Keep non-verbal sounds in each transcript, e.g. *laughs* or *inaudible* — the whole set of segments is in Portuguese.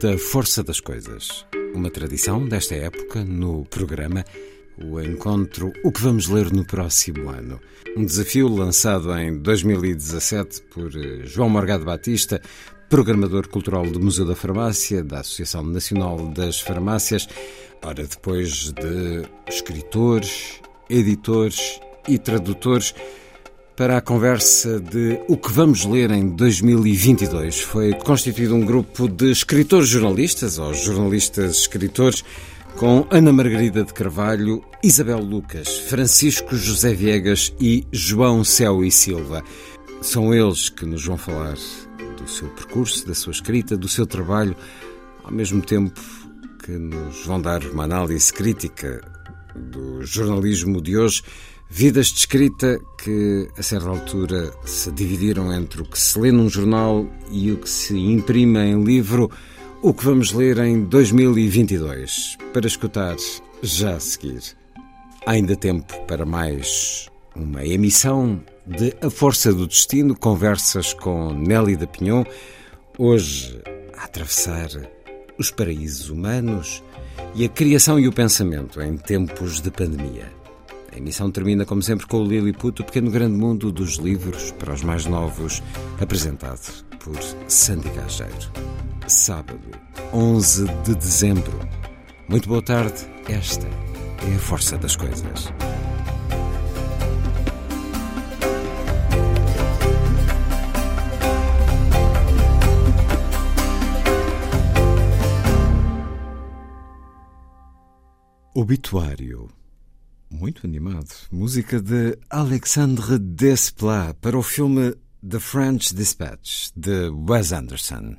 da Força das Coisas. Uma tradição desta época no programa o encontro O que vamos ler no próximo ano. Um desafio lançado em 2017 por eh, João Morgado Batista, programador cultural do Museu da Farmácia, da Associação Nacional das Farmácias. Ora, depois de escritores, editores e tradutores, para a conversa de O que vamos ler em 2022. Foi constituído um grupo de escritores jornalistas, ou jornalistas escritores, com Ana Margarida de Carvalho, Isabel Lucas, Francisco José Viegas e João Céu e Silva. São eles que nos vão falar do seu percurso, da sua escrita, do seu trabalho, ao mesmo tempo que nos vão dar uma análise crítica do jornalismo de hoje. Vidas de escrita que, a certa altura, se dividiram entre o que se lê num jornal e o que se imprime em livro, o que vamos ler em 2022, para escutar já a seguir. Há ainda tempo para mais uma emissão de A Força do Destino, conversas com Nelly da Pinhon, hoje a atravessar os paraísos humanos e a criação e o pensamento em tempos de pandemia. Emissão termina, como sempre, com o Lilliput, o pequeno grande mundo dos livros para os mais novos, apresentado por Sandy Gageiro. Sábado, 11 de dezembro. Muito boa tarde. Esta é a força das coisas. Obituário. Muito animado. Música de Alexandre Desplat para o filme The French Dispatch, de Wes Anderson.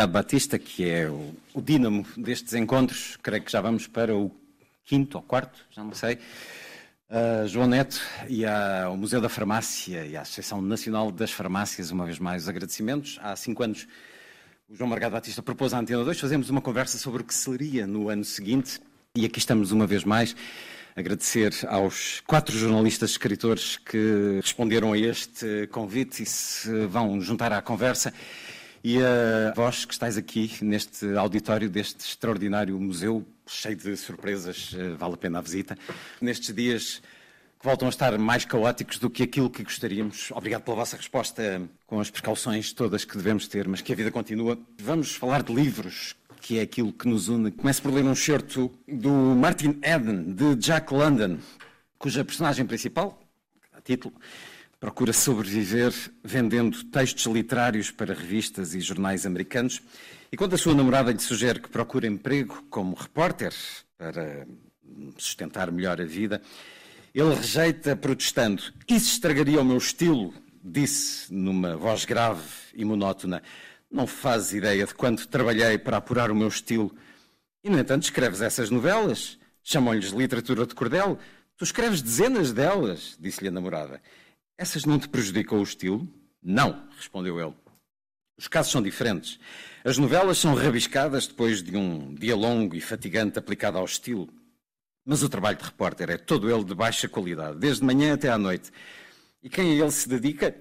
Margado Batista, que é o, o dínamo destes encontros. Creio que já vamos para o quinto ou quarto, já não sei. Uh, João Neto e ao Museu da Farmácia e à Associação Nacional das Farmácias, uma vez mais, os agradecimentos. Há cinco anos, o João Margado Batista propôs à Antena 2 fazemos uma conversa sobre o que seria no ano seguinte e aqui estamos uma vez mais. Agradecer aos quatro jornalistas escritores que responderam a este convite e se vão juntar à conversa. E a vós que estáis aqui neste auditório deste extraordinário museu, cheio de surpresas, eh, vale a pena a visita. Nestes dias que voltam a estar mais caóticos do que aquilo que gostaríamos. Obrigado pela vossa resposta, com as precauções todas que devemos ter, mas que a vida continua. Vamos falar de livros, que é aquilo que nos une. Começo por ler um certo do Martin Eden, de Jack London, cuja personagem principal, a título, procura sobreviver vendendo textos literários para revistas e jornais americanos. E quando a sua namorada lhe sugere que procure emprego como repórter para sustentar melhor a vida, ele rejeita protestando. Isso estragaria o meu estilo, disse numa voz grave e monótona. Não fazes ideia de quanto trabalhei para apurar o meu estilo. E, no entanto, escreves essas novelas. Chamam-lhes literatura de cordel. Tu escreves dezenas delas, disse-lhe a namorada. Essas não te prejudicam o estilo? Não, respondeu ele. Os casos são diferentes. As novelas são rabiscadas depois de um dia longo e fatigante aplicado ao estilo. Mas o trabalho de repórter é todo ele de baixa qualidade, desde manhã até à noite. E quem a ele se dedica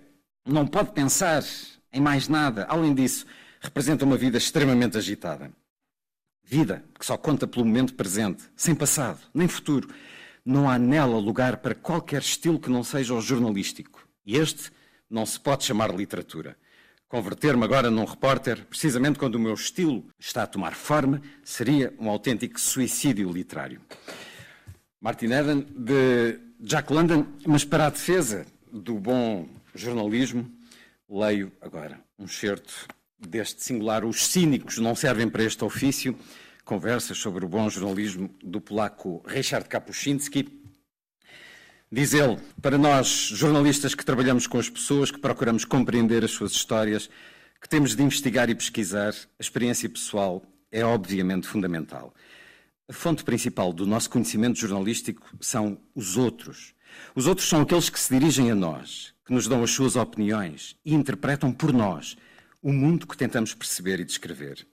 não pode pensar em mais nada. Além disso, representa uma vida extremamente agitada. Vida que só conta pelo momento presente, sem passado, nem futuro não há nela lugar para qualquer estilo que não seja o jornalístico. E este não se pode chamar literatura. Converter-me agora num repórter, precisamente quando o meu estilo está a tomar forma, seria um autêntico suicídio literário. Martin Eden, de Jack London, mas para a defesa do bom jornalismo, leio agora um certo deste singular Os cínicos não servem para este ofício, conversas sobre o bom jornalismo do polaco Richard Kapuscinski. Diz ele, para nós, jornalistas que trabalhamos com as pessoas, que procuramos compreender as suas histórias, que temos de investigar e pesquisar, a experiência pessoal é obviamente fundamental. A fonte principal do nosso conhecimento jornalístico são os outros. Os outros são aqueles que se dirigem a nós, que nos dão as suas opiniões e interpretam por nós o mundo que tentamos perceber e descrever.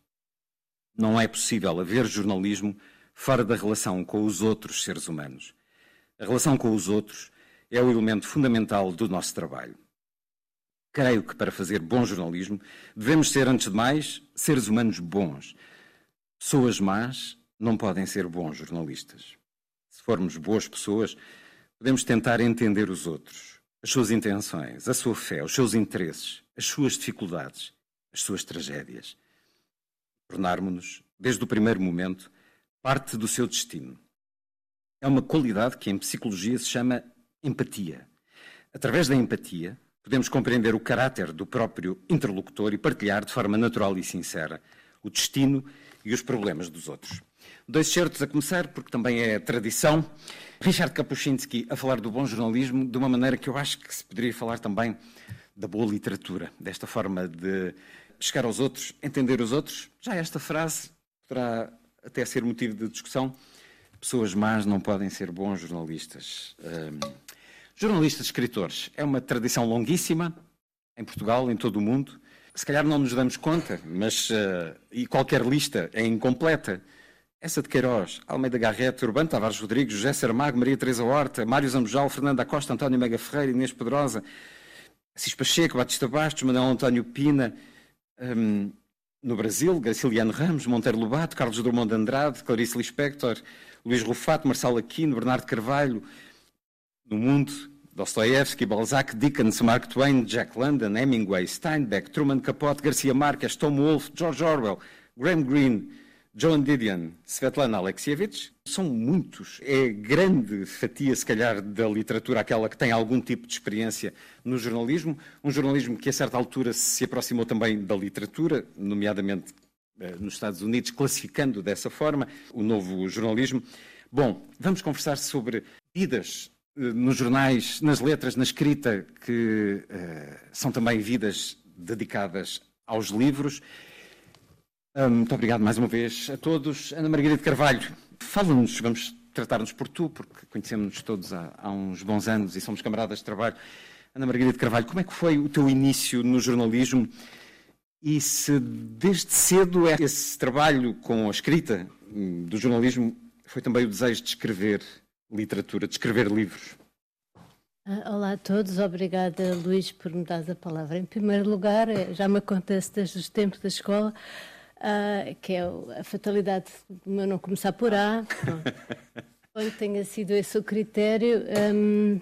Não é possível haver jornalismo fora da relação com os outros seres humanos. A relação com os outros é o elemento fundamental do nosso trabalho. Creio que para fazer bom jornalismo devemos ser, antes de mais, seres humanos bons. Pessoas más não podem ser bons jornalistas. Se formos boas pessoas, podemos tentar entender os outros, as suas intenções, a sua fé, os seus interesses, as suas dificuldades, as suas tragédias tornarmos-nos, desde o primeiro momento, parte do seu destino. É uma qualidade que em psicologia se chama empatia. Através da empatia, podemos compreender o caráter do próprio interlocutor e partilhar de forma natural e sincera o destino e os problemas dos outros. Dois certos a começar, porque também é tradição. Richard Kapuscinski a falar do bom jornalismo de uma maneira que eu acho que se poderia falar também da boa literatura, desta forma de chegar aos outros, entender os outros. Já esta frase poderá até ser motivo de discussão. Pessoas más não podem ser bons jornalistas. Um, Jornalistas, escritores, é uma tradição longuíssima em Portugal, em todo o mundo. Se calhar não nos damos conta, mas uh, e qualquer lista é incompleta. Essa de Queiroz, Almeida Garrete, Urbano Tavares Rodrigues, José Saramago, Maria Teresa Horta, Mário Zambujal, Fernando Costa, António Mega Ferreira, Inês Pedrosa, Assis Pacheco, Batista Bastos, Manuel António Pina, um, no Brasil, Graciliano Ramos, Monteiro Lobato, Carlos Drummond de Andrade, Clarice Lispector, Luís Rufato, Marcelo Aquino, Bernardo Carvalho, no mundo, Dostoevsky, Balzac, Dickens, Mark Twain, Jack London, Hemingway, Steinbeck, Truman Capote, Garcia Marques, Tom Wolfe, George Orwell, Graham Greene, John Didion, Svetlana Alexievich, são muitos. É grande fatia, se calhar, da literatura, aquela que tem algum tipo de experiência no jornalismo. Um jornalismo que, a certa altura, se aproximou também da literatura, nomeadamente eh, nos Estados Unidos, classificando dessa forma o novo jornalismo. Bom, vamos conversar sobre vidas eh, nos jornais, nas letras, na escrita, que uh, são também vidas dedicadas aos livros. Uh, muito obrigado mais uma vez a todos. Ana Margarida Carvalho, fala-nos, vamos tratar-nos por tu, porque conhecemos-nos todos há, há, uns bons anos e somos camaradas de trabalho. Ana Margarida Carvalho, como é que foi o teu início no jornalismo e se desde cedo esse trabalho com a escrita do jornalismo foi também o desejo de escrever literatura, de escrever livros. Ah, olá a todos, obrigada Luís por me dar a palavra. Em primeiro lugar, eh, já me acontece desde os tempos da escola, uh, que é a fatalidade de meu não começar por A. Onde tenha sido esse o critério. Um,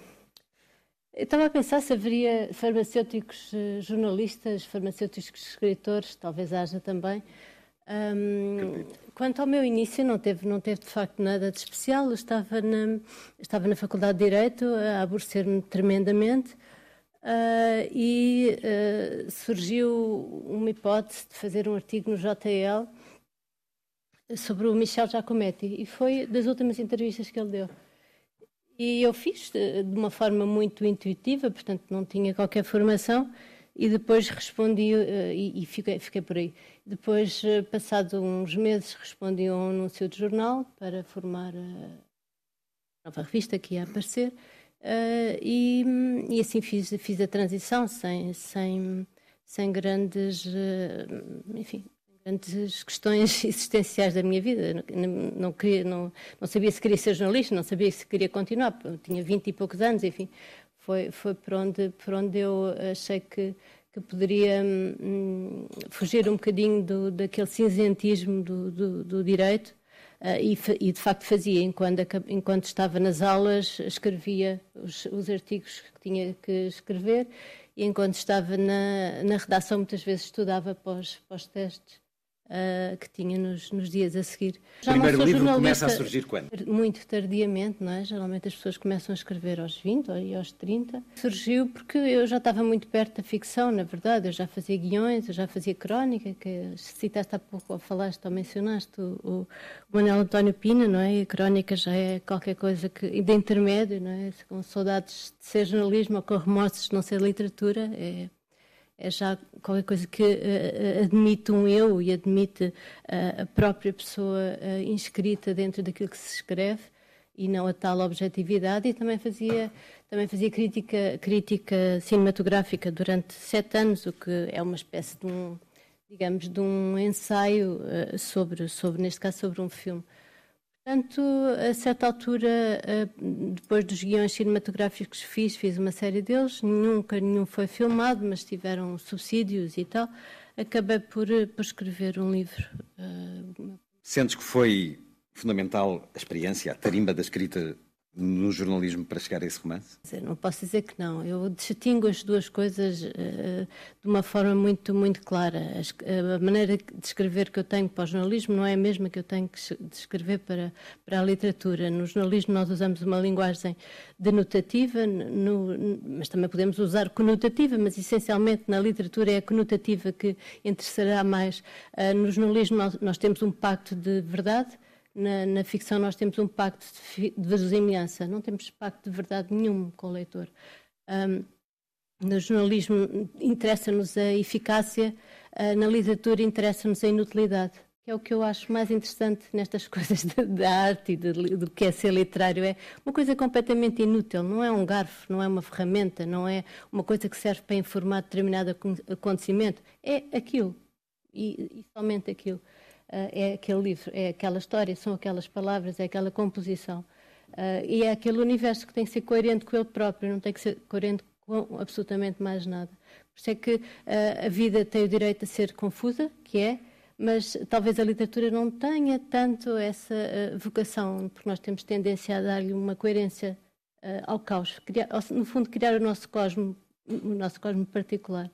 eu estava a pensar se haveria farmacêuticos eh, jornalistas, farmacêuticos escritores, talvez haja também. Um, quanto ao meu início, não teve, não teve de facto nada de especial. Eu estava na, estava na Faculdade de Direito a aborrecer-me tremendamente uh, e uh, surgiu uma hipótese de fazer um artigo no JL sobre o Michel Giacometti e foi das últimas entrevistas que ele deu. E eu fiz de uma forma muito intuitiva, portanto não tinha qualquer formação e depois respondi uh, e, e fiquei, fiquei, por aí. Depois, uh, passado uns meses, respondi a um anúncio de jornal para formar a nova revista que ia aparecer uh, e, e, assim fiz, fiz a transição sem, sem, sem grandes, enfim, grandes questões *laughs* existenciais da minha vida. Não, não, queria, não, não sabia se queria ser jornalista, não sabia se queria continuar. Eu tinha vinte e poucos anos, enfim foi, foi por, onde, por onde eu achei que, que poderia hum, fugir um bocadinho do, daquele cinzentismo do, do, do direito e, e, de facto fazia. Enquanto, enquanto estava nas aulas, escrevia os, os artigos que tinha que escrever e enquanto estava na, na redação, muitas vezes estudava para os testes uh, que tinha nos, nos, dias a seguir. Já o primeiro livro começa a surgir quando? Muito tardiamente, não é? Geralmente as pessoas começam a escrever aos 20 ou aos 30. Surgiu porque eu já estava muito perto da ficção, na verdade. Eu já fazia guiões, eu já fazia crónica, que citaste há pouco, ou falaste ou mencionaste o, o Manuel António Pina, não é? E a crónica já é qualquer coisa que, de intermédio, não é? Com saudades de ser jornalismo ou com remorsos de não ser literatura, é é já qualquer coisa que uh, admite um eu e admite uh, a própria pessoa uh, inscrita dentro daquilo que se escreve e não a tal objetividade. E também fazia também fazia crítica crítica cinematográfica durante sete anos o que é uma espécie de um digamos de um ensaio sobre sobre neste caso sobre um filme Portanto, a certa altura, eh, depois dos guiões cinematográficos que fiz, fiz uma série deles, nunca nenhum foi filmado, mas tiveram subsídios e tal. Acabei por, eh, por escrever um livro. Eh, Sentes que foi fundamental a experiência, a tarimba da escrita no jornalismo para chegar a esse romance? Não posso dizer que não. Eu distingo as duas coisas uh, de uma forma muito, muito clara. A, maneira de escrever que eu tenho para o jornalismo não é a mesma que eu tenho que escrever para, para a literatura. No jornalismo nós usamos uma linguagem denotativa, no, mas também podemos usar conotativa, mas essencialmente na literatura é a conotativa que interessará mais. Uh, no jornalismo nós, nós temos um pacto de verdade, na, na, ficção nós temos um pacto de, de não temos pacto de verdade nenhum com o leitor. Um, no jornalismo interessa-nos a eficácia, uh, na literatura interessa-nos a inutilidade. que é o que eu acho mais interessante nestas *laughs* coisas da arte e do que é ser literário. É uma coisa completamente inútil, não é um garfo, não é uma ferramenta, não é uma coisa que serve para informar determinado acontecimento. É aquilo, e, e somente aquilo. Uh, é aquele livro, é aquela história, são aquelas palavras, é aquela composição. Uh, e é aquele universo que tem que ser coerente com ele próprio, não tem que ser coerente com absolutamente mais nada. Por isso é que uh, a vida tem o direito a ser confusa, que é, mas talvez a literatura não tenha tanto essa vocação, porque nós temos tendência a dar-lhe uma coerência ao caos, criar, no fundo criar o nosso cosmo, o nosso cosmo particular.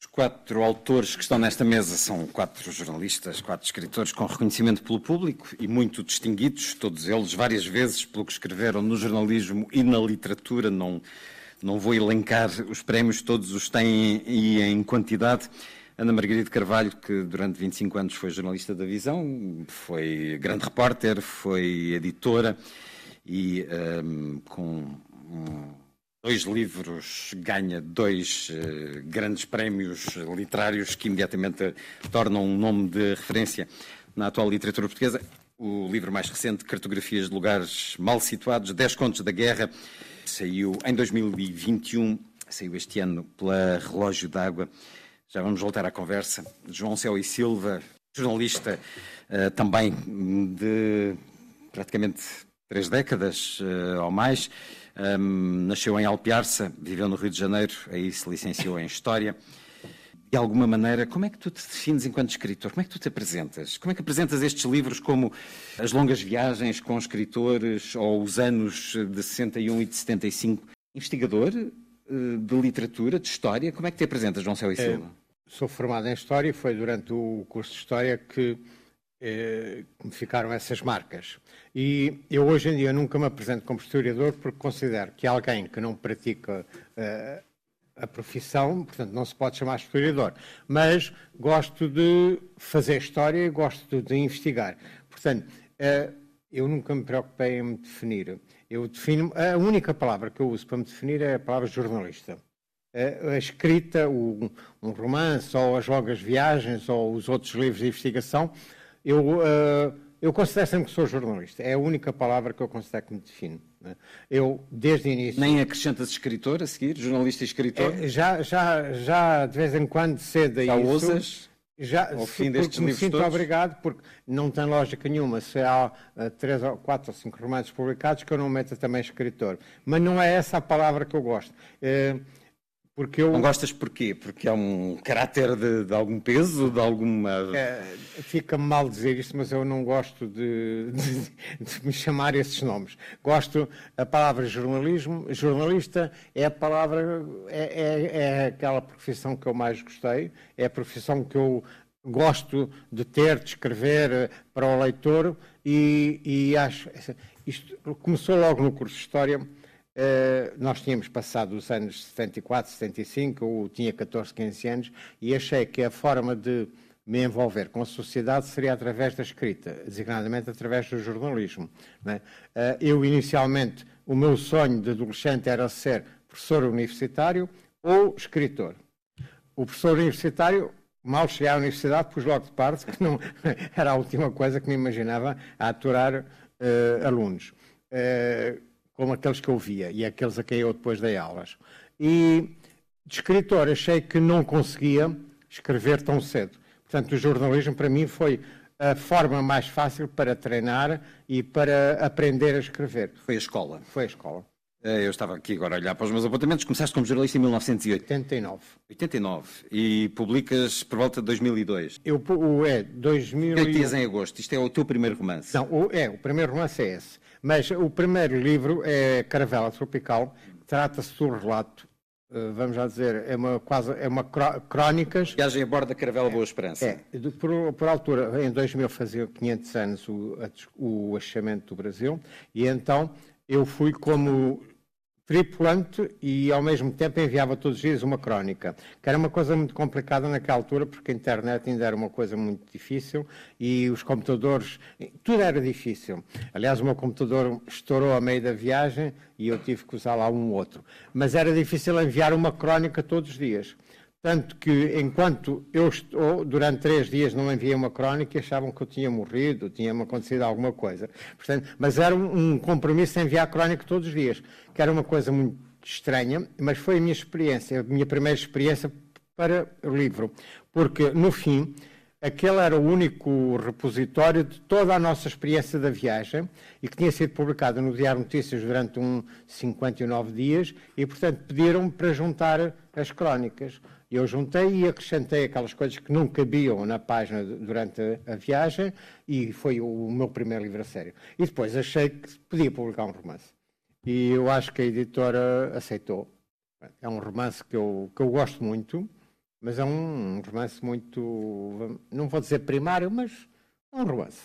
Os quatro autores que estão nesta mesa são quatro jornalistas, quatro escritores com reconhecimento pelo público e muito distinguidos, todos eles várias vezes pelo que escreveram no jornalismo e na literatura. Não, não vou elencar os prémios, todos os têm e em quantidade. Ana Margarida Carvalho, que durante 25 anos foi jornalista da Visão, foi grande repórter, foi editora e um, com um, dois livros ganha dois uh, grandes prémios literários que imediatamente tornam um nome de referência na atual literatura portuguesa. O livro mais recente, Cartografias de Lugares Mal Situados, 10 Contos da Guerra, saiu em 2021, saiu este ano pela Relógio d'Água. Já vamos voltar à conversa. João Céu e Silva, jornalista uh, também de praticamente três décadas uh, ou mais. Um, nasceu em Alpiarça, viveu no Rio de Janeiro, aí se licenciou em História. De alguma maneira, como é que tu te defines enquanto escritor? Como é que tu te apresentas? Como é que apresentas estes livros como as longas viagens com escritores ou os anos de 61 e de 75? Investigador uh, de literatura, de história? Como é que te apresentas, João Céu e Silva? É sou formado em História e foi durante o curso de História que, eh, me ficaram essas marcas. E eu hoje em dia nunca me apresento como historiador porque considero que alguém que não pratica eh, a profissão, portanto, não se pode chamar historiador. Mas gosto de fazer história e gosto de investigar. Portanto, eh, eu nunca me preocupei em me definir. Eu defino, a única palavra que eu uso para me definir é a palavra jornalista a escrita, um romance, ou as longas viagens, ou os outros livros de investigação, eu, uh, eu considero sempre que sou jornalista. É a única palavra que eu considero que me define. Né? Eu, desde o início... Nem acrescentas escritor a seguir? Jornalista e escritor? É, já, já, já, de vez em quando cedo já isso... Ousas? Já, ao fim destes me livros sinto todos? obrigado, porque não tem lógica nenhuma se há uh, três, ou quatro ou cinco romances publicados que eu não meta também escritor. Mas não é essa a palavra que eu gosto. Uh, porque eu... Não gostas porquê? Porque há um caráter de, de algum peso, de alguma... É, Fica-me mal dizer isto, mas eu não gosto de, de, de, me chamar esses nomes. Gosto, a palavra jornalismo, jornalista é a palavra, é, é, é aquela profissão que eu mais gostei, é a profissão que eu gosto de ter, de escrever eh, para o leitor e, e acho... Isto começou logo no curso de História Uh, nós tínhamos passado os anos 74, 75, eu tinha 14, 15 anos, e achei que a forma de me envolver com a sociedade seria através da escrita, designadamente através do jornalismo. Uh, eu, inicialmente, o meu sonho de adolescente era ser professor universitário ou escritor. O professor universitário, mal cheguei à universidade, pus logo de parte, *laughs* que não era a última coisa que me imaginava a aturar uh, alunos. Uh, como aqueles que eu via e aqueles a quem eu depois dei aulas. E de escritor achei que não conseguia escrever tão cedo. Portanto, o jornalismo para mim foi a forma mais fácil para treinar e para aprender a escrever. Foi a escola? Foi a escola. Eh, eu estava aqui agora a olhar para os meus apontamentos. Começaste como jornalista em 1989. 89. E publicas por volta de 2002. Eu, o, é, 2000... O que é que em agosto? Isto é o teu primeiro romance? Não, o, é, o primeiro romance é esse. Mas o primeiro livro é Caravela Tropical, trata-se do relato, eh, vamos já dizer, é uma quase é uma crónicas. Viagem a bordo da Caravela Boa Esperança. É, por, por altura, em 2000 fazia 500 anos o, o achamento do Brasil, e então eu fui como tripulante e ao mesmo tempo enviava todos os dias uma crónica, que era uma coisa muito complicada naquela altura, porque a internet ainda era uma coisa muito difícil e os computadores, tudo era difícil. Aliás, o meu computador estourou a meio da viagem e eu tive que usar lá um outro. Mas era difícil enviar uma crónica todos os dias. tanto que enquanto eu estou, durante três dias não enviei uma crónica, achavam que eu tinha morrido, tinha-me acontecido alguma coisa. Portanto, mas era um, um compromisso de enviar crónica todos os dias, que era uma coisa muito estranha, mas foi a minha experiência, a minha primeira experiência para o livro, porque no fim aquele era o único repositório de toda a nossa experiência da viagem e que tinha sido publicado no Diário Notícias durante uns 59 dias e, portanto, pediram-me para juntar as crónicas. Eu juntei e acrescentei aquelas coisas que não cabiam na página durante a viagem e foi o meu primeiro livro a sério. E depois achei que podia publicar um romance. E eu acho que a editora aceitou. É um romance que eu, que eu gosto muito mas é um romance muito, não vou dizer primário, mas é um romance.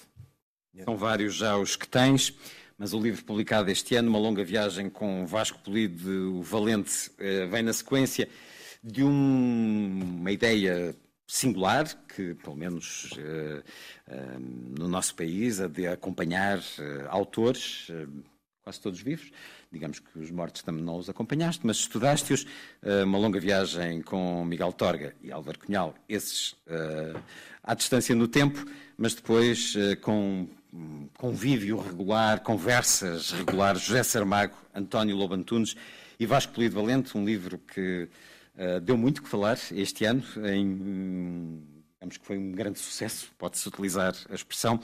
São vários já os que tens, mas o livro publicado este ano, Uma Longa Viagem com Vasco Polido, o Valente, eh, vem na sequência de um, uma ideia singular, que pelo menos uh, uh, no nosso país, a de acompanhar uh, autores, quase todos vivos, digamos que os mortos também não os acompanhaste, mas estudaste-os, eh, uma longa viagem com Miguel Torga e Álvaro Cunhal, esses uh, à distância no tempo, mas depois uh, com convívio regular, conversas regulares, José Saramago, António Lobo Antunes e Vasco Polido Valente, um livro que deu muito que falar este ano, em, digamos que foi um grande sucesso, pode-se utilizar a expressão.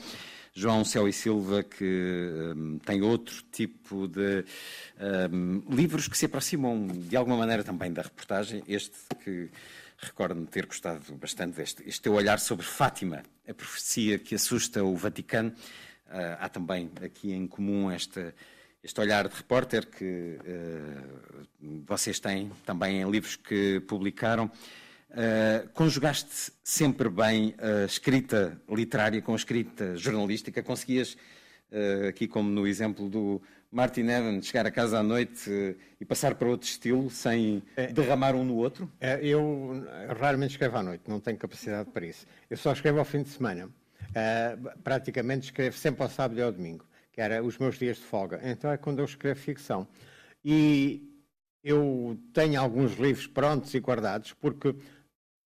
João Céu e Silva, que um, tem outro tipo de um, livros que se aproximam de alguma maneira também da reportagem. Este que recordo-me ter gostado bastante deste. Este teu olhar sobre Fátima, a profecia que assusta o Vaticano. Uh, há também aqui em comum esta, este olhar de repórter que uh, vocês têm também em livros que publicaram. Uh, conjugaste sempre bem a escrita literária com a escrita jornalística? Conseguias, uh, aqui como no exemplo do Martin Evans, chegar a casa à noite uh, e passar para outro estilo sem é, derramar um no outro? É, eu raramente escrevo à noite, não tenho capacidade para isso. Eu só escrevo ao fim de semana. praticamente escrevo sempre ao sábado e ao domingo, que era os meus dias de folga. Então é quando eu escrevo ficção. E eu tenho alguns livros prontos e guardados, porque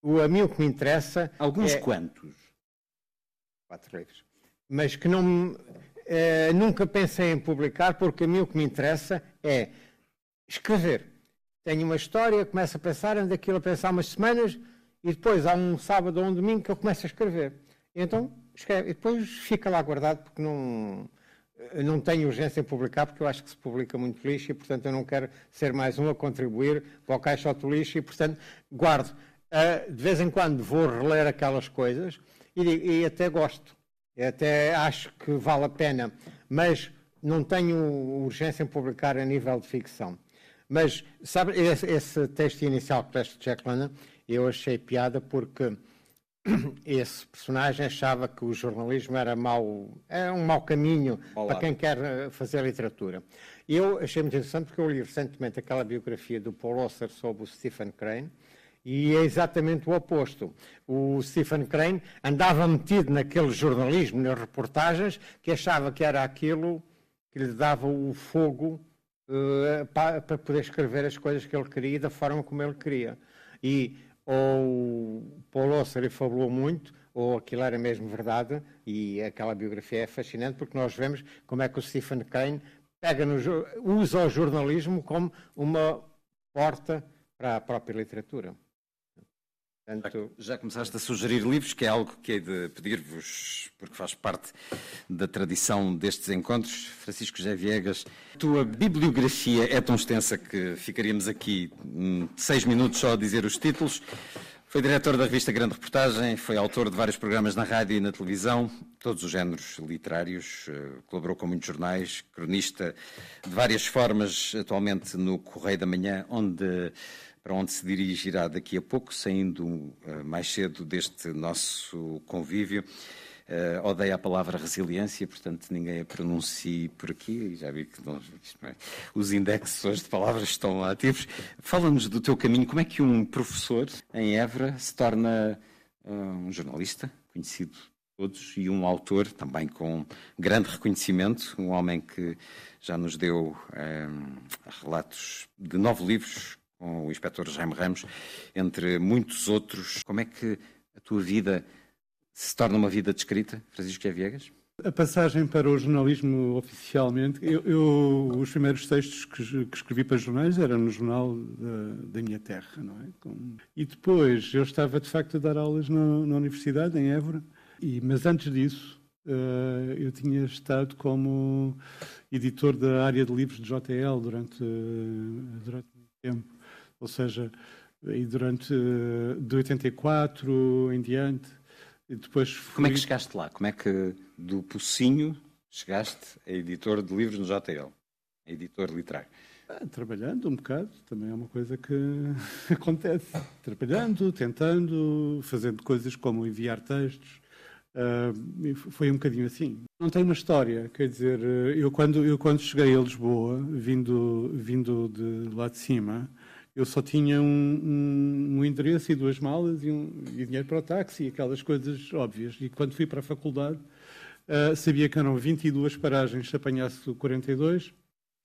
o, a mim o que me interessa. Alguns é... quantos? Quatro livros. Mas que não. É, nunca pensei em publicar, porque a mim o que me interessa é escrever. Tenho uma história, começo a pensar, ando aquilo a pensar umas semanas e depois há um sábado ou um domingo que eu começo a escrever. Então escreve, e depois fica lá guardado porque não, não tenho urgência em publicar porque eu acho que se publica muito lixo e portanto eu não quero ser mais um a contribuir para o caixote lixo e portanto guardo. Uh, de vez em quando vou reler aquelas coisas e, e, até gosto, até acho que vale a pena, mas não tenho urgência em publicar a nível de ficção. Mas, sabe, esse, esse texto inicial que leste de Jack London, eu achei piada porque *coughs* esse personagem achava que o jornalismo era mau, é um mau caminho Olá. para quem quer eh, fazer literatura. Eu achei muito interessante porque eu li recentemente aquela biografia do Paul Auster sobre o Stephen Crane, e é exatamente o oposto. O Stephen Crane andava metido naquele jornalismo, nas reportagens, que achava que era aquilo que lhe dava o fogo uh, para, para, poder escrever as coisas que ele queria da forma como ele queria. E ou Paul Osser falou muito, ou aquilo era mesmo verdade, e aquela biografia é fascinante porque nós vemos como é que o Stephen Crane pega no, usa o jornalismo como uma porta para a própria literatura. Portanto... Já começaste a sugerir livros, que é algo que hei de pedir-vos, porque faz parte da tradição destes encontros. Francisco José Viegas, tua bibliografia é tão extensa que ficaríamos aqui hum, seis minutos só a dizer os títulos. Foi diretor da revista Grande Reportagem, foi autor de vários programas na rádio e na televisão, todos os géneros literários, eh, colaborou com muitos jornais, cronista de várias formas, atualmente no Correio da Manhã, onde para onde se dirigirá daqui a pouco, saindo uh, mais cedo deste nosso convívio. Uh, odeia a palavra resiliência, portanto ninguém a pronuncie por aqui, já vi que não, é, os indexos de palavras estão ativos. Fala-nos do teu caminho, como é que um professor em Évora se torna uh, um jornalista, conhecido todos, e um autor também com grande reconhecimento, um homem que já nos deu relatos de nove livros com o inspetor Jaime Ramos, entre muitos outros. Como é que a tua vida se torna uma vida descrita, Francisco Viegas? A passagem para o jornalismo oficialmente, eu, eu os primeiros textos que, que, escrevi para jornais eram no jornal da, da minha terra, não é? Com, e depois eu estava de facto a dar aulas na universidade, em Évora, e, mas antes disso uh, eu tinha estado como editor da área de livros de JL durante, uh, durante muito tempo, ou seja, e durante uh, de 84 em diante e depois fui... Como é que chegaste lá? Como é que do Pocinho chegaste a editor de livros no JL? A editor literário? Ah, trabalhando um bocado, também é uma coisa que *laughs* acontece. Trabalhando, tentando, fazendo coisas como enviar textos. Uh, foi um bocadinho assim. Não tem uma história, quer dizer, eu quando, eu quando cheguei a Lisboa, vindo, vindo de lá de cima, eu só tinha um, um, um endereço e duas malas e, um, e, dinheiro para o táxi, aquelas coisas óbvias. E quando fui para a faculdade, uh, sabia que eram 22 paragens se apanhasse o 42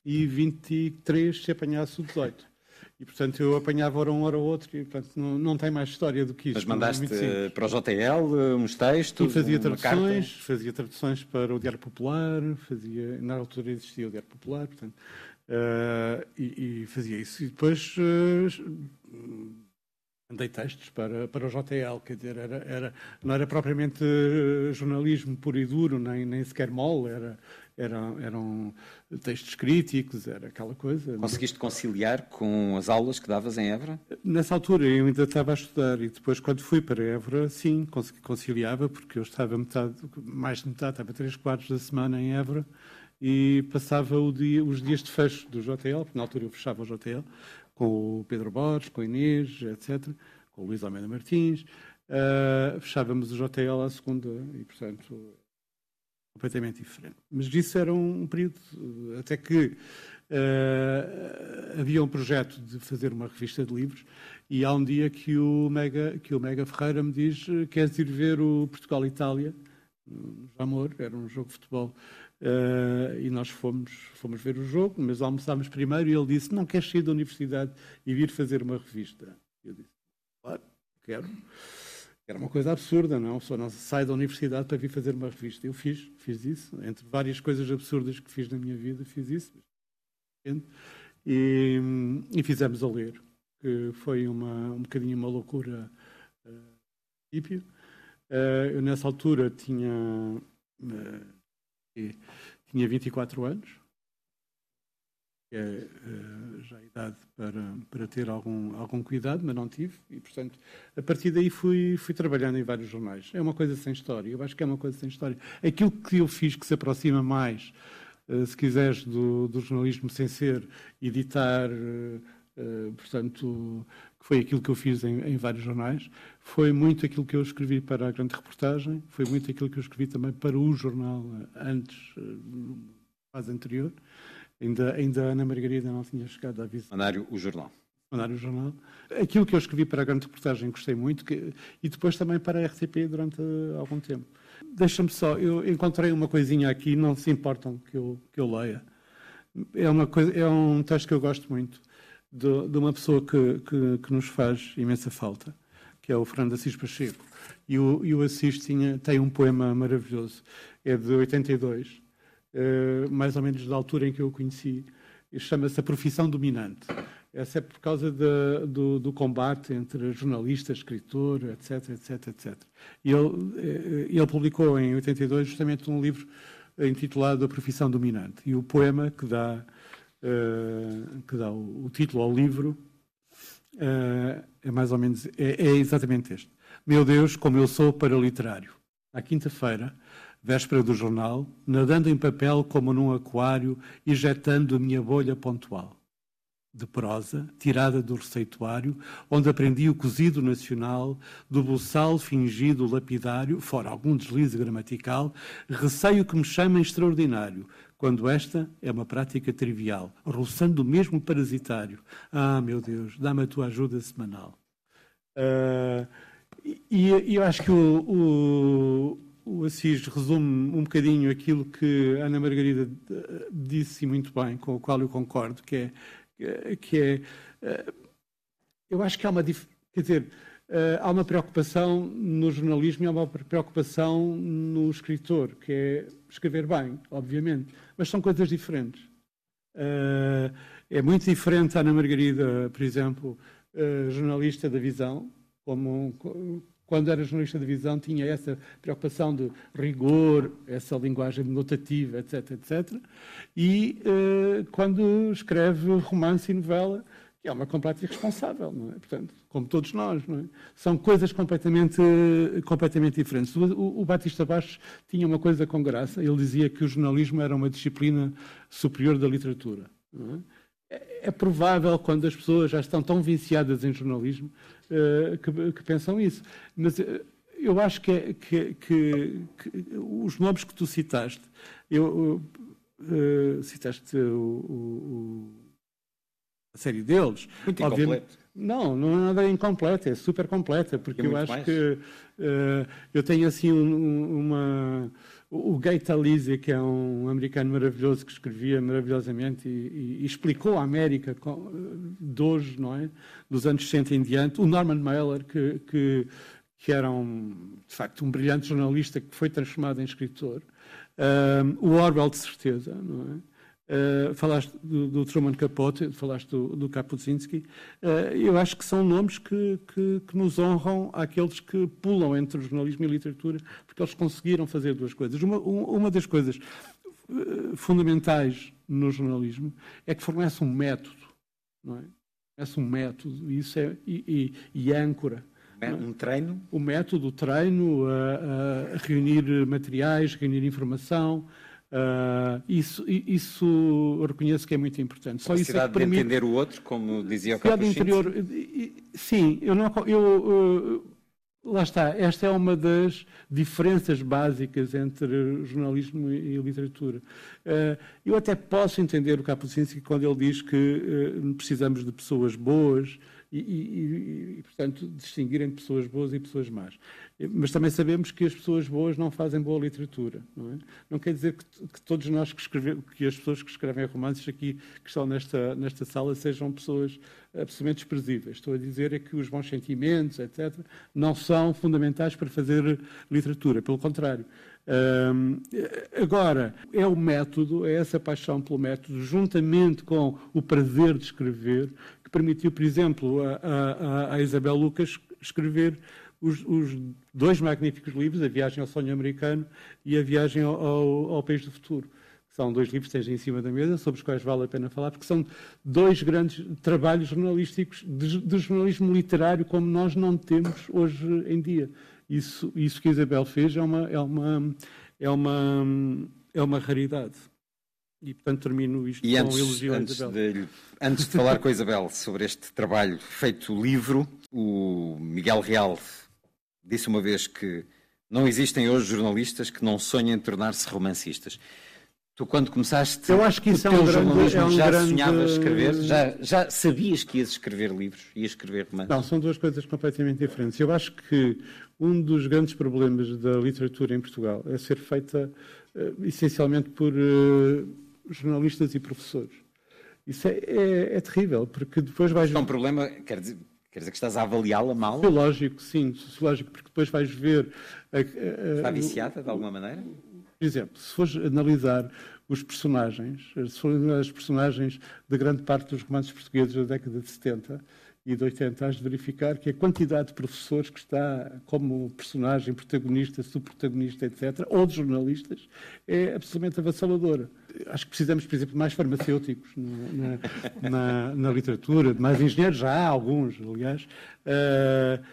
e 23 se apanhasse o 18. E, portanto, eu apanhava hora um, hora outro, e, portanto, não, não tem mais história do que isso. Mas mandaste é para o JL uns textos? E fazia traduções, fazia traduções para o Diário Popular, fazia, na altura existia o Diário Popular, portanto, Uh, e, e, fazia isso. E depois uh, mandei textos para, para o JL, quer dizer, era, era, não era propriamente jornalismo puro e duro, nem, nem sequer mole, era, era, eram textos críticos, era aquela coisa. Conseguiste conciliar com as aulas que davas em Évora? Nessa altura eu ainda estava a estudar e depois quando fui para Évora, sim, conciliava, porque eu estava metade, mais de metade, estava três quartos da semana em Évora, e passava dia, os dias de fecho do JL, porque na altura eu fechava o JL, com o Pedro Borges, com a Inês, etc., com o Luís Almeida Martins, uh, fechávamos o JL à segunda e, portanto, completamente diferente. Mas isso era um período, até que uh, havia um projeto de fazer uma revista de livros e há um dia que o Mega, que o Mega Ferreira me diz queres ir ver o Portugal-Itália? Amor, era um jogo de futebol Uh, e nós fomos, fomos ver o jogo, mas almoçámos primeiro e ele disse: Não queres sair da universidade e vir fazer uma revista? Eu disse: Claro, quero. Era uma coisa absurda, não? Só não sai da universidade para vir fazer uma revista. Eu fiz, fiz isso. Entre várias coisas absurdas que fiz na minha vida, fiz isso. E, e fizemos a ler, que foi uma, um bocadinho uma loucura uh, uh, eu, nessa altura, tinha. Uh, tinha 24 anos, que é uh, já a idade para, para ter algum, algum cuidado, mas não tive, e portanto, a partir daí fui, fui trabalhando em vários jornais. É uma coisa sem história, eu acho que é uma coisa sem história. Aquilo que eu fiz que se aproxima mais, uh, se quiseres, do, do, jornalismo sem ser editar. Uh, portanto, que foi aquilo que eu fiz em, em, vários jornais, foi muito aquilo que eu escrevi para a grande reportagem, foi muito aquilo que eu escrevi também para o jornal eh, antes, uh, fase anterior. Ainda, ainda a Ana Margarida não tinha chegado a aviso. Manário, o jornal. Manário, o jornal. Aquilo que eu escrevi para a grande reportagem gostei muito, que, e depois também para a RTP durante algum tempo. Deixa-me só, eu encontrei uma coisinha aqui, não se importam que eu, que eu leia. É, uma coisa, é um texto que eu gosto muito de, de uma pessoa que, que, que, nos faz imensa falta, que é o Fernando Assis Pacheco. E o, e o Assis tinha, tem um poema maravilhoso, é de 82, uh, eh, mais ou menos da altura em que eu o conheci, chama-se A Profissão Dominante. Essa é por causa de, do, do, combate entre jornalista, escritor, etc, etc, etc. E ele, eh, ele publicou em 82 justamente um livro intitulado A Profissão Dominante. E o poema que dá que dá o, o, título ao livro, uh, é mais ou menos, é, é exatamente este. Meu Deus, como eu sou para literário. À quinta-feira, véspera do jornal, nadando em papel como num aquário, injetando a minha bolha pontual de prosa, tirada do receituário, onde aprendi o cozido nacional, do buçal fingido lapidário, fora algum deslize gramatical, receio que me chamem extraordinário, quando esta é uma prática trivial, roçando o mesmo parasitário. Ah, meu Deus, dá-me a tua ajuda semanal. Uh, e, e, eu acho que o, o, o Assis resume um bocadinho aquilo que Ana Margarida disse muito bem, com o qual eu concordo, que é que é eu acho que há uma. Quer dizer, há uma preocupação no jornalismo e há uma preocupação no escritor, que é escrever bem, obviamente, mas são coisas diferentes. Uh, é muito diferente Ana Margarida, por exemplo, uh, jornalista da Visão, como quando era jornalista de visão, tinha essa preocupação de rigor, essa linguagem notativa, etc, etc. E uh, quando escreve romance e novela, que é uma completa irresponsável, não é? Portanto, como todos nós, não é? São coisas completamente, completamente diferentes. O, o, o Batista Bastos tinha uma coisa com graça. Ele dizia que o jornalismo era uma disciplina superior da literatura. É? é? é provável, quando as pessoas já estão tão viciadas em jornalismo, uh, que, que, pensam isso. Mas uh, eu acho que, é, que, que, os nomes que tu citaste, eu, uh, citaste o, o a série deles. Muito incompleto. Não, não é nada incompleto, é super completa, porque eu acho mais. que uh, eu tenho assim um, uma. O Gay Talese, que é um americano maravilhoso que escrevia maravilhosamente e, e, e explicou a América de hoje, não é? Dos anos 60 em diante. O Norman Mailer, que, que, que era um, de facto um brilhante jornalista que foi transformado em escritor. Um, o Orwell, de certeza, não é? Uh, falaste do, do, Truman Capote, falaste do, do Kapuscinski. Uh, eu acho que são nomes que, que, que, nos honram àqueles que pulam entre o jornalismo e a literatura, porque eles conseguiram fazer duas coisas. Uma, uma das coisas uh, fundamentais no jornalismo é que fornece um método, não é? Fornece um método, isso é, e, e, e âncora. É? Um treino? O método, o treino, a, a reunir materiais, reunir informação, Uh, isso, isso eu reconheço que é muito importante. Só isso é que permite... de entender o outro, como dizia o Capuchinho. interior, sim, eu não, eu, lá está, esta é uma das diferenças básicas entre jornalismo e literatura. Uh, eu até posso entender o Kapuscinski quando ele diz que uh, precisamos de pessoas boas e, e, e, portanto, distinguir entre pessoas boas e pessoas más. Mas também sabemos que as pessoas boas não fazem boa literatura. Não, é? não quer dizer que, que todos nós que escrevemos, que as pessoas que escrevem romances aqui, que estão nesta, nesta sala, sejam pessoas absolutamente desprezíveis. Estou a dizer é que os bons sentimentos, etc., não são fundamentais para fazer literatura. Pelo contrário. agora, é o método, é essa paixão pelo método, juntamente com o prazer de escrever, permitiu, por exemplo, a, a, a Isabel Lucas escrever os, os, dois magníficos livros, A Viagem ao Sonho Americano e A Viagem ao, ao, ao País do Futuro. São dois livros que estejam em cima da mesa, sobre os quais vale a pena falar, porque são dois grandes trabalhos jornalísticos, de, jornalismo literário, como nós não temos hoje em dia. Isso, isso que a Isabel fez é uma, é uma, é uma, é uma raridade. E, portanto, termino isto e com antes, elogio antes à De, antes de falar com a Isabel sobre este trabalho feito livro, o Miguel Real disse uma vez que não existem hoje jornalistas que não sonhem tornar-se romancistas. Tu, quando começaste Eu acho que isso o é teu um jornalismo, grande, é um já grande... sonhavas escrever? Já, já sabias que ias escrever livros? Ias escrever romances? Não, são duas coisas completamente diferentes. Eu acho que um dos grandes problemas da literatura em Portugal é ser feita uh, essencialmente por uh, jornalistas e professores. Isso é, é, é, terrível, porque depois vais... Isto é um problema, quer dizer, Quer dizer que estás a avaliá-la mal? Sociológico, sim, sociológico, porque depois vais ver. A, a, Está viciada de alguma maneira? Por exemplo, se fores analisar os personagens, se fores analisar os personagens de grande parte dos romances portugueses da década de 70 e de 80, has de verificar que a quantidade de professores que está como personagem, protagonista, subprotagonista, etc., ou de jornalistas, é absolutamente avassaladora acho que precisamos, por exemplo, de mais farmacêuticos na, na, na literatura, de mais engenheiros, já há alguns, aliás. Uh,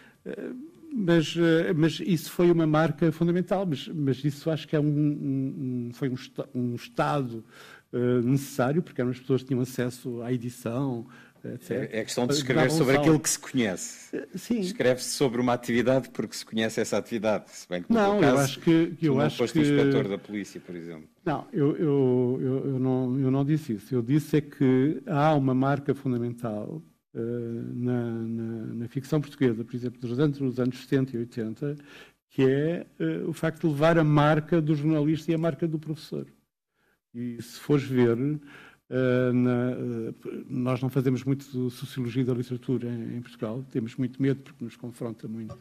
mas, mas, isso foi uma marca fundamental, mas, mas isso acho que é um, um, foi um, um Estado uh, necessário, porque eram as pessoas que tinham acesso à edição, é, é questão de escrever sobre aquilo que se conhece. Sim. Escreve-se sobre uma atividade porque se conhece essa atividade. Se bem que não, caso, eu acho que, eu não acho foste que... inspetor da polícia, por exemplo. Não, eu, eu, eu, não, eu não disse isso. Eu disse é que há uma marca fundamental uh, na, na, na, ficção portuguesa, por exemplo, durante os anos 70 e 80, que é uh, o facto de levar a marca do jornalista e a marca do professor. E se fores ver, na, uh, nós não fazemos muito sociologia da literatura em, em, Portugal, temos muito medo porque nos confronta muito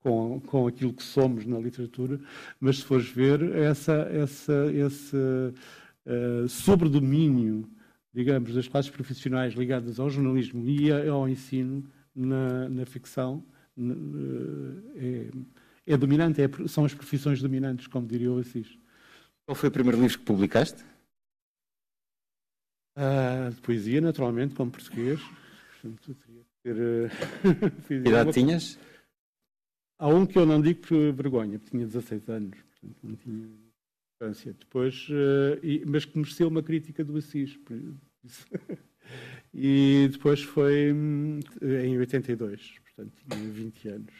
com, com aquilo que somos na literatura, mas se fores ver, essa, essa, esse uh, sobredomínio, digamos, das classes profissionais ligadas ao jornalismo e ao ensino na, na ficção é, é dominante, é, são as profissões dominantes, como diria o Assis. Qual foi o primeiro livro que publicaste? Ah, de poesia, naturalmente, como português. Portanto, ter, *laughs* uh, que idade tinhas? Há um que eu não digo por vergonha, porque tinha 16 anos, portanto não tinha infância. Depois, uh, e, mas que mereceu uma crítica do Assis. *laughs* e depois foi hum, em 82, portanto tinha 20 anos.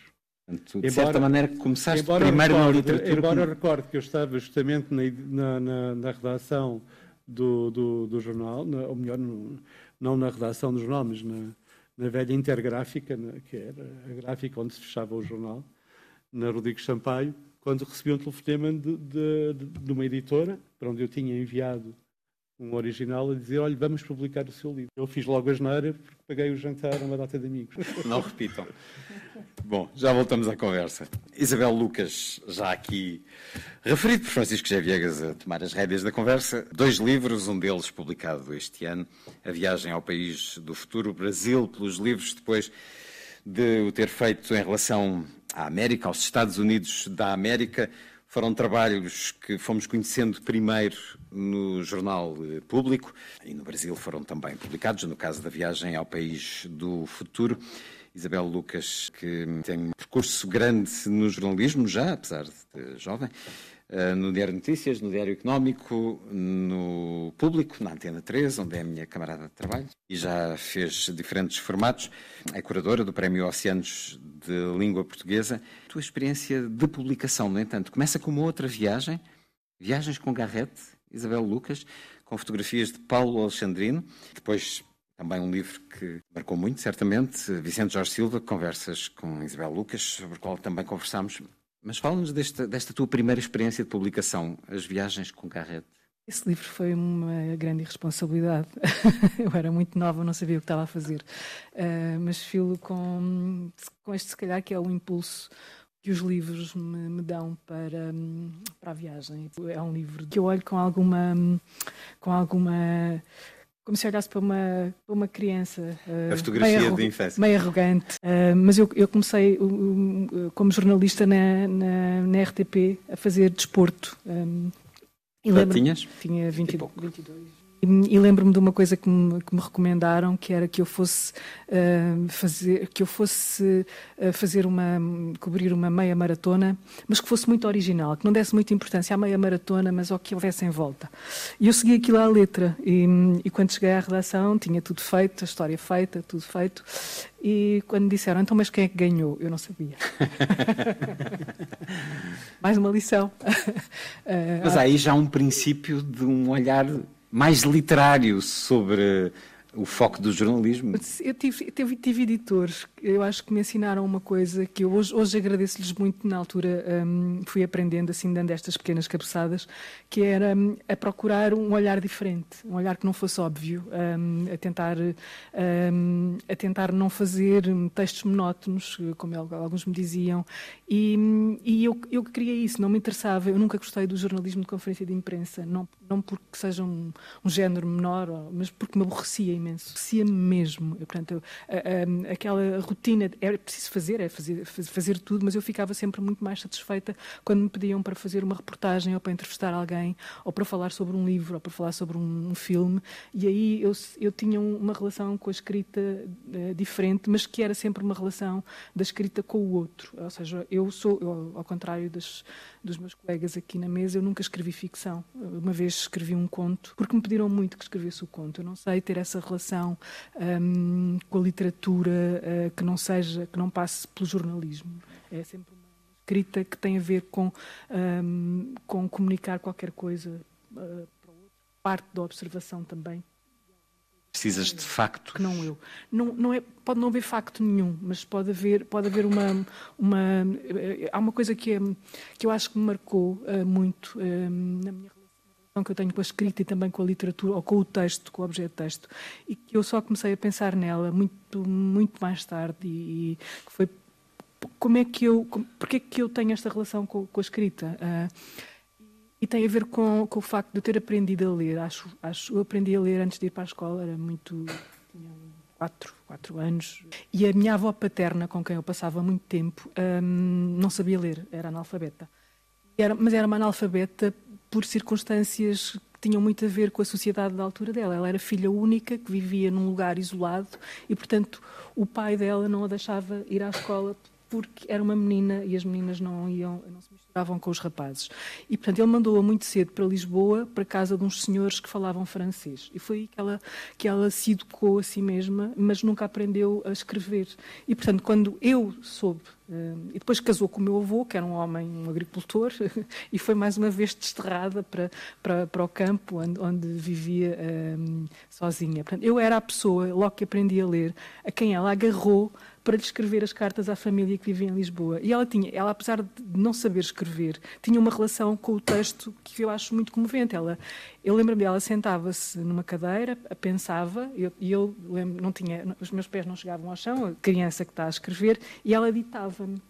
Portanto, de embora, certa maneira, começaste primeiro recorde, na literatura. Embora como... recorde que eu estava justamente na, na, na redação do, do, do jornal, na, ou melhor, no, não na redação do jornal, mas na, na velha intergráfica, na, que era a gráfica onde se fechava o jornal, na Rodrigues Sampaio, quando recebi um telefonema de, de, de, uma editora, para onde eu tinha enviado um original, a dizer, olha, vamos publicar o seu livro. Eu fiz logo a geneira, porque paguei o jantar a uma data de amigos. Não repitam. Bom, já voltamos à conversa. Isabel Lucas, já aqui referido por Francisco G. Viegas a tomar as rédeas da conversa, dois livros, um deles publicado este ano, A Viagem ao País do Futuro, Brasil, pelos livros, depois de o ter feito em relação à América, aos Estados Unidos da América. Foram trabalhos que fomos conhecendo primeiro no Jornal Público e no Brasil foram também publicados, no caso da viagem ao país do futuro. Isabel Lucas, que tem um percurso grande no jornalismo já, apesar de jovem, eh, no Diário Notícias, no Diário Económico, no Público, na Antena 3, onde é a minha camarada de trabalho, e já fez diferentes formatos. É curadora do Prémio Oceanos de Língua Portuguesa. A tua experiência de publicação, no entanto, começa com uma outra viagem, Viagens com Garrete, Isabel Lucas, com fotografias de Paulo Alexandrino, depois também um livro que marcou muito, certamente, Vicente Jorge Silva, Conversas com Isabel Lucas, sobre o qual também conversámos. Mas fala-nos desta, desta tua primeira experiência de publicação, As Viagens com Carrete. Esse livro foi uma grande irresponsabilidade. *laughs* Eu era muito nova, não sabia o que estava a fazer. Uh, mas filo com, com este, se calhar, que é o impulso que os livros me, me, dão para, para a viagem. É um livro que eu olho com alguma, com alguma como se olhasse para uma, para uma criança. Uh, a fotografia meio, de infância. Meio arrogante. Uh, mas eu, eu comecei uh, como jornalista na, na, na, RTP a fazer desporto. Um, e lembro, tinhas? Tinha 20, 22. E, lembro-me de uma coisa que me, que me, recomendaram, que era que eu fosse uh, fazer, que eu fosse uh, fazer uma, cobrir uma meia maratona, mas que fosse muito original, que não desse muita importância à meia maratona, mas ao que houvesse em volta. E eu segui aquilo à letra. E, e quando cheguei à redação, tinha tudo feito, a história feita, tudo feito. E quando disseram, então, mas quem é que ganhou? Eu não sabia. *laughs* Mais uma lição. mas aí já um princípio de um olhar mais literário sobre o foco do jornalismo? Eu tive, tive, tive, editores, eu acho que me ensinaram uma coisa que eu hoje, hoje agradeço-lhes muito, na altura um, fui aprendendo, assim, dando estas pequenas cabeçadas, que era um, a procurar um olhar diferente, um olhar que não fosse óbvio, um, a, tentar, hum, a tentar não fazer textos monótonos, como alguns me diziam, e, e eu, eu queria isso, não me interessava, eu nunca gostei do jornalismo de conferência de imprensa, não, não porque seja um, um género menor, mas porque me aborrecia imenso, mesmo. Portanto, eu, a, a, aquela rotina, era preciso fazer, é fazer, fazer tudo, mas eu ficava sempre muito mais satisfeita quando me pediam para fazer uma reportagem ou para entrevistar alguém, ou para falar sobre um livro, ou para falar sobre um, um filme, e aí eu, eu tinha uma relação com a escrita uh, diferente, mas que era sempre uma relação da escrita com o outro, ou seja, eu sou, eu, ao contrário das, dos meus colegas aqui na mesa, eu nunca escrevi ficção. Uma vez escrevi um conto, porque me pediram muito que escrevesse o conto. Eu não sei ter essa relação um, com a literatura uh, que não seja, que não passe pelo jornalismo. É sempre uma escrita que tem a ver com, um, com comunicar qualquer coisa uh, para o outro, parte da observação também. Precisas de facto. Que não eu. Não, não é, pode não haver facto nenhum, mas pode haver, pode haver uma, uma. Há uma coisa que, é, que eu acho que me marcou uh, muito uh, na minha relação que eu tenho com a escrita e também com a literatura, ou com o texto, com o objeto de texto, e que eu só comecei a pensar nela muito, muito mais tarde, e, foi como é que eu, porque é que eu tenho esta relação com, com a escrita? Uh, e tem a ver com, com, o facto de eu ter aprendido a ler. Acho, acho, eu aprendi a ler antes de ir para a escola, era muito. tinha quatro, quatro anos. E a minha avó paterna, com quem eu passava muito tempo, um, não sabia ler, era analfabeta. Era, mas era uma analfabeta por circunstâncias que tinham muito a ver com a sociedade da altura dela. Ela era filha única, que vivia num lugar isolado e, portanto, o pai dela não a deixava ir à escola porque era uma menina e as meninas não iam, não se misturavam com os rapazes. E, portanto, ele mandou-a muito cedo para Lisboa, para casa de uns senhores que falavam francês. E foi aí que ela, que ela se educou a si mesma, mas nunca aprendeu a escrever. E, portanto, quando eu soube, uh, e depois casou com o meu avô, que era um homem, um agricultor, *laughs* e foi mais uma vez desterrada para, para, para o campo, onde, onde vivia um, sozinha. Portanto, eu era a pessoa, logo que aprendi a ler, a quem ela agarrou para lhe escrever as cartas à família que vivia em Lisboa. E ela tinha, ela apesar de não saber escrever, tinha uma relação com o texto que eu acho muito comovente. Ela, eu lembro-me dela sentava-se numa cadeira, pensava, e eu, eu lembro, não tinha, os meus pés não chegavam ao chão, a criança que está a escrever, e ela ditava-me,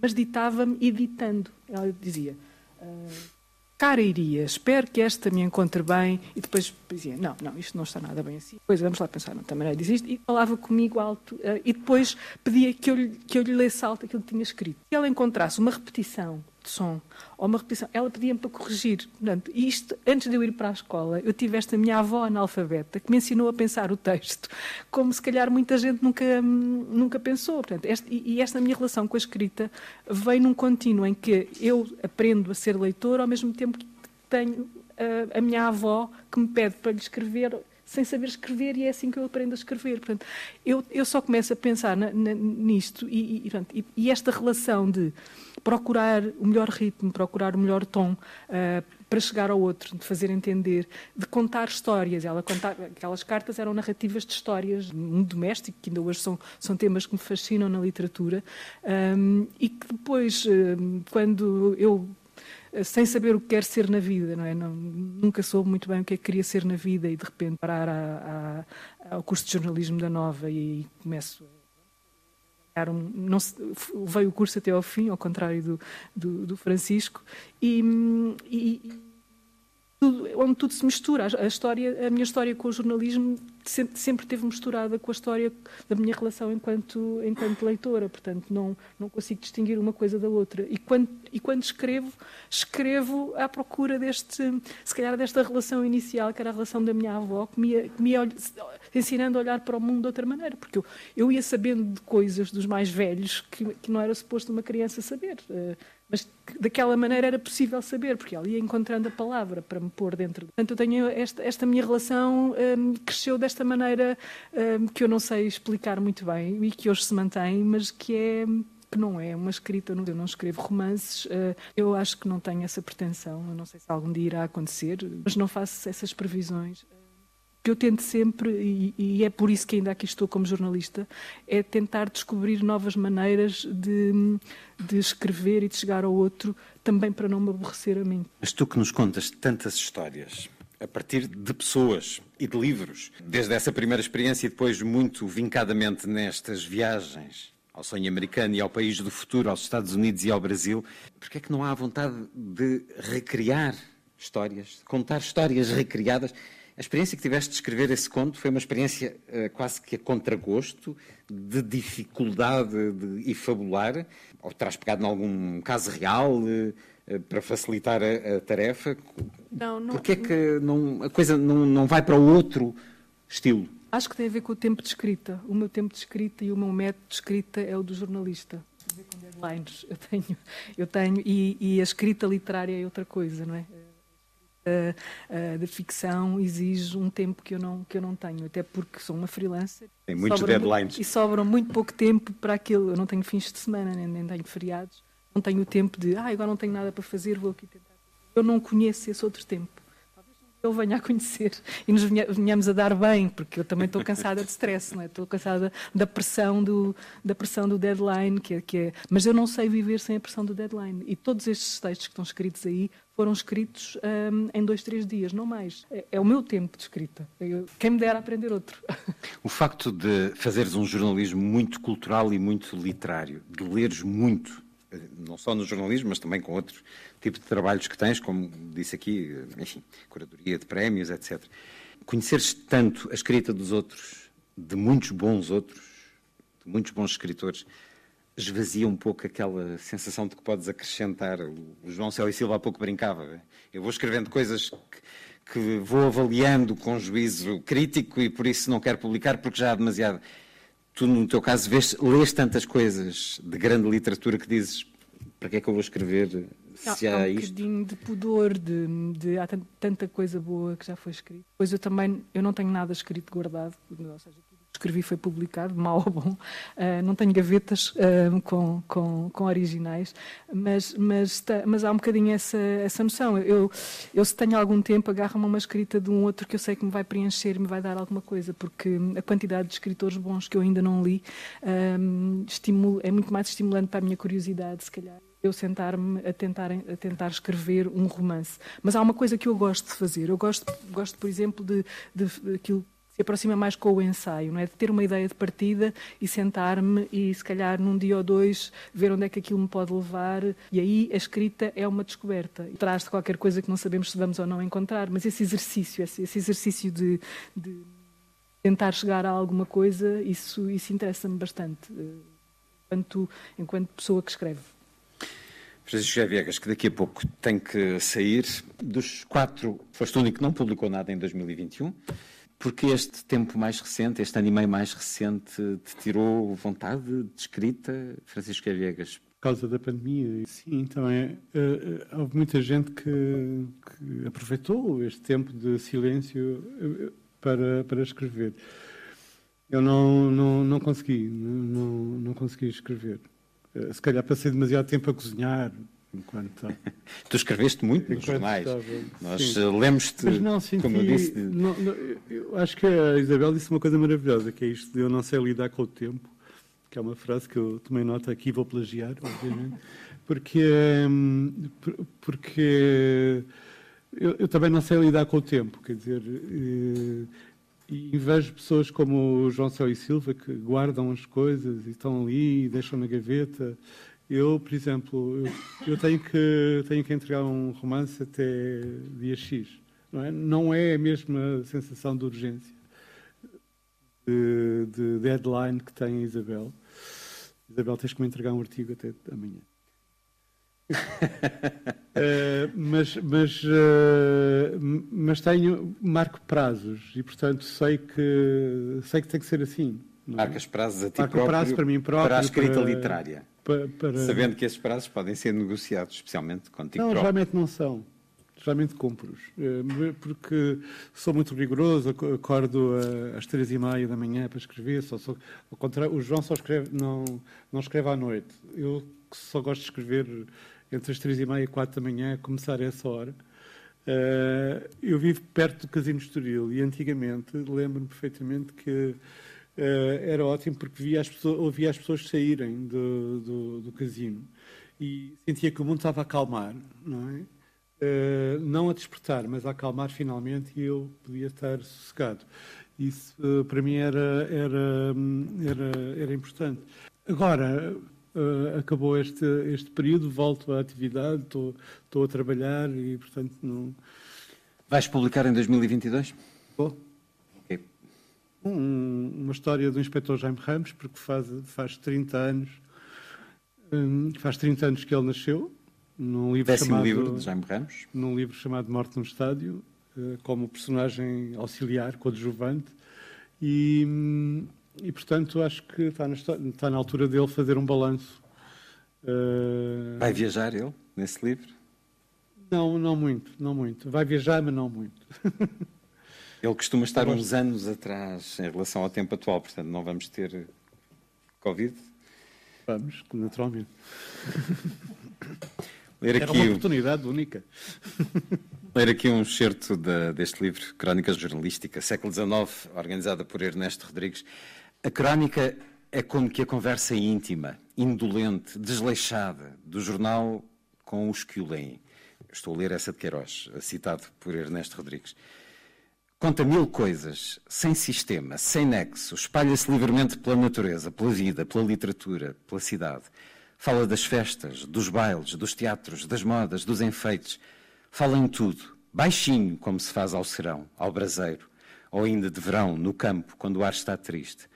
mas ditava-me editando. Ela dizia. Uh, cara iria, espero que esta me encontre bem, e depois dizia, não, não, isto não está nada bem assim. Depois vamos lá pensar noutra maneira de dizer isto, e falava comigo alto, uh, e depois pedia que eu, que eu lhe lesse alto aquilo que tinha escrito. Se ela encontrasse uma repetição de som, ou uma repetição, ela pedia-me para corrigir. Portanto, isto, antes de eu ir para a escola, eu tive esta minha avó analfabeta, que me ensinou a pensar o texto, como se calhar muita gente nunca, nunca pensou. Portanto, este, e esta minha relação com a escrita vem num contínuo em que eu aprendo a ser leitor, ao mesmo tempo que tenho a, a minha avó que me pede para lhe escrever sem saber escrever e é assim que eu aprendo a escrever. Portanto, eu, eu só começo a pensar na, na, nisto e, e, portanto, e, e, esta relação de procurar o melhor ritmo, procurar o melhor tom uh, para chegar ao outro, de fazer entender, de contar histórias. Ela contar, aquelas cartas eram narrativas de histórias, um doméstico, que ainda hoje são, são temas que me fascinam na literatura, um, e que depois, quando eu eh, sem saber o que quer ser na vida, não é? Não, nunca soube muito bem o que é que queria ser na vida e de repente parar a, a, ao curso de jornalismo da Nova e, começo não veio o curso até ao fim, ao contrário do, do, do Francisco, e, e tudo, onde tudo se mistura. A, história, a minha história com o jornalismo sempre, teve misturada com a história da minha relação enquanto, enquanto leitora, portanto não, não consigo distinguir uma coisa da outra. E quando, e quando escrevo, escrevo à procura deste, se calhar desta relação inicial, que era a relação da minha avó, que me, que me ensinando a olhar para o mundo de outra maneira, porque eu, eu ia sabendo de coisas dos mais velhos que, que não era suposto uma criança saber. Uh, mas daquela maneira era possível saber, porque ela ia encontrando a palavra para me pôr dentro. Portanto, eu tenho esta, esta minha relação um, cresceu desta maneira um, que eu não sei explicar muito bem e que hoje se mantém, mas que é que não é uma escrita, eu não escrevo romances, uh, eu acho que não tenho essa pretensão, eu não sei se algum dia irá acontecer, mas não faço essas previsões que eu tento sempre, e, e, é por isso que ainda aqui estou como jornalista, é tentar descobrir novas maneiras de, de escrever e de chegar ao outro, também para não me aborrecer a mim. Mas tu que nos contas tantas histórias, a partir de pessoas e de livros, desde essa primeira experiência e depois muito vincadamente nestas viagens ao sonho americano e ao país do futuro, aos Estados Unidos e ao Brasil, porque é que não há vontade de recriar histórias, de contar histórias recriadas? A experiência que tiveste de escrever esse conto foi uma experiência uh, quase que a contragosto, de dificuldade de, e fabular, ou terás pegado em algum caso real uh, para facilitar a, a, tarefa? Não, não. Porquê é que não, a coisa não, não vai para o outro estilo? Acho que tem a ver com o tempo de escrita. O meu tempo de escrita e o meu método de escrita é o do jornalista. Eu tenho, eu tenho e, e a escrita literária é outra coisa, não é? Uh, de ficção exige um tempo que eu não que eu não tenho até porque sou uma freelancer tem muitos deadlines. muito, e sobram muito pouco tempo para aquilo. Eu não tenho fins de semana nem, nem tenho feriados. Não tenho o tempo de ah agora não tenho nada para fazer vou aqui tentar. Eu não conheço esse outro tempo ele venha a conhecer e nos venhamos a dar bem, porque eu também estou cansada de stress, não é? Estou cansada da pressão do, da pressão do deadline, que é, que é, mas eu não sei viver sem a pressão do deadline. E todos estes textos que estão escritos aí foram escritos um, em dois, três dias, não mais. É, é o meu tempo de escrita. Eu, quem me dera aprender outro. *laughs* O facto de fazeres um jornalismo muito cultural e muito literário, de leres muito, não só no jornalismo, mas também com outros tipos de trabalhos que tens, como disse aqui, enfim, curadoria de prémios, etc. Conheceres tanto a escrita dos outros, de muitos bons outros, de muitos bons escritores, esvazia um pouco aquela sensação de que podes acrescentar. O João Célio Silva há pouco brincava. Eu vou escrevendo coisas que, que, vou avaliando com juízo crítico e por isso não quero publicar porque já há demasiado. Tu, no teu caso, vês, lês tantas coisas de grande literatura que dizes para que é que eu vou escrever se há, há um isto? bocadinho de pudor, de, de, há tanta coisa boa que já foi escrita. Pois eu também, eu não tenho nada escrito guardado, ou seja, escrevi foi publicado, *laughs* mal ou bom. Uh, não tenho gavetas uh, com, com, com, originais, mas, mas, mas há um bocadinho essa, essa noção. Eu, eu, se tenho algum tempo, agarro-me uma escrita de um outro que eu sei que me vai preencher me vai dar alguma coisa, porque a quantidade de escritores bons que eu ainda não li um, estimula, é muito mais estimulante para a minha curiosidade, se calhar eu sentar-me a tentar, a tentar escrever um romance. Mas há uma coisa que eu gosto de fazer. Eu gosto, gosto por exemplo, de, de, de aquilo se aproxima mais com o ensaio, não é? De ter uma ideia de partida e sentar-me e, se calhar, num dia ou dois, ver onde é que aquilo me pode levar. E aí a escrita é uma descoberta. Traz-te qualquer coisa que não sabemos se vamos ou não encontrar, mas esse exercício, esse, esse exercício de, de, tentar chegar a alguma coisa, isso, isso interessa-me bastante, eh, enquanto, enquanto pessoa que escreve. Francisco Viegas, que daqui a pouco tem que sair. Dos quatro, foste o único que não publicou nada em 2021. Porque este tempo mais recente, este ano e meio mais recente, te tirou vontade de escrita, Francisco Viegas? Por causa da pandemia, sim, também. Uh, houve muita gente que, que, aproveitou este tempo de silêncio eh, para, para escrever. Eu não, não, não consegui, não, não consegui escrever. Uh, se calhar passei demasiado tempo a cozinhar, Enquanto... *laughs* tu escreveste muito nos jornais. Estava... Nós eh, lemos-te, como eu disse. Não, não, eu acho que a Isabel disse uma coisa maravilhosa, que é isto de eu não sei lidar com o tempo, que é uma frase que eu tomei nota aqui, vou plagiar, obviamente, *laughs* porque, hum, porque eu, eu, também não sei lidar com o tempo, quer dizer, e, eh, e vejo pessoas como o João Céu e Silva que guardam as coisas e estão ali e deixam na gaveta eu, por exemplo, eu, eu, tenho, que, tenho que entregar um romance até dia X. Não é, não é a mesma sensação de urgência, de, de deadline que tem a Isabel. Isabel, tens que me entregar um artigo até amanhã. uh, *laughs* mas, mas, uh, mas tenho, marco prazos e, portanto, sei que, sei que tem que ser assim. É? Marcas prazos a ti próprio prazo para mim próprio. Para a escrita para... literária para, para... Sabendo que esses prazos podem ser negociados, especialmente contigo Não, próprio. geralmente não são. Geralmente cumpro-os. Eh, porque sou muito rigoroso, acordo às três e meia da manhã para escrever. Só, só, ao contrário, o João só escreve, não, não escreve à noite. Eu só gosto de escrever entre as três e meia e quatro da manhã, começar a essa hora. Eh, eu vivo perto do Casino Estoril e antigamente lembro-me perfeitamente que era ótimo porque via as pessoas, ouvia as pessoas saírem do, do, do, casino e sentia que o mundo estava a acalmar, não é? Uh, não a despertar, mas a acalmar finalmente e eu podia estar sossegado. Isso uh, para mim era, era, era, era importante. Agora, uh, acabou este, este período, volto à atividade, estou, estou a trabalhar e, portanto, não. Vais publicar em 2022? Vou um, uma história do inspetor Jaime Ramos, porque faz, faz 30 anos um, faz 30 anos que ele nasceu, num livro Décimo chamado, livro de Jaime Ramos. Num livro chamado Morte no Estádio, uh, como personagem auxiliar, coadjuvante, e, hum, e portanto acho que está na, está na altura dele fazer um balanço. Uh... Vai viajar ele nesse livro? Não, não muito, não muito. Vai viajar, mas não muito. *laughs* Ele costuma estar uns anos atrás em relação ao tempo atual, portanto não vamos ter Covid? Vamos, naturalmente. *laughs* Ler Era aqui uma oportunidade única. *laughs* Ler aqui um excerto de, deste livro, Crónicas Jornalísticas, século XIX, organizada por Ernesto Rodrigues. A crónica é como que a conversa íntima, indolente, desleixada do jornal com os que o leem. Estou a ler essa de Queiroz, citado por Ernesto Rodrigues. Conta mil coisas, sem sistema, sem nexo, espalha-se livremente pela natureza, pela vida, pela literatura, pela cidade. Fala das festas, dos bailes, dos teatros, das modas, dos enfeites. Fala em tudo, baixinho, como se faz ao serão, ao braseiro, ou ainda de verão, no campo, quando o ar está triste.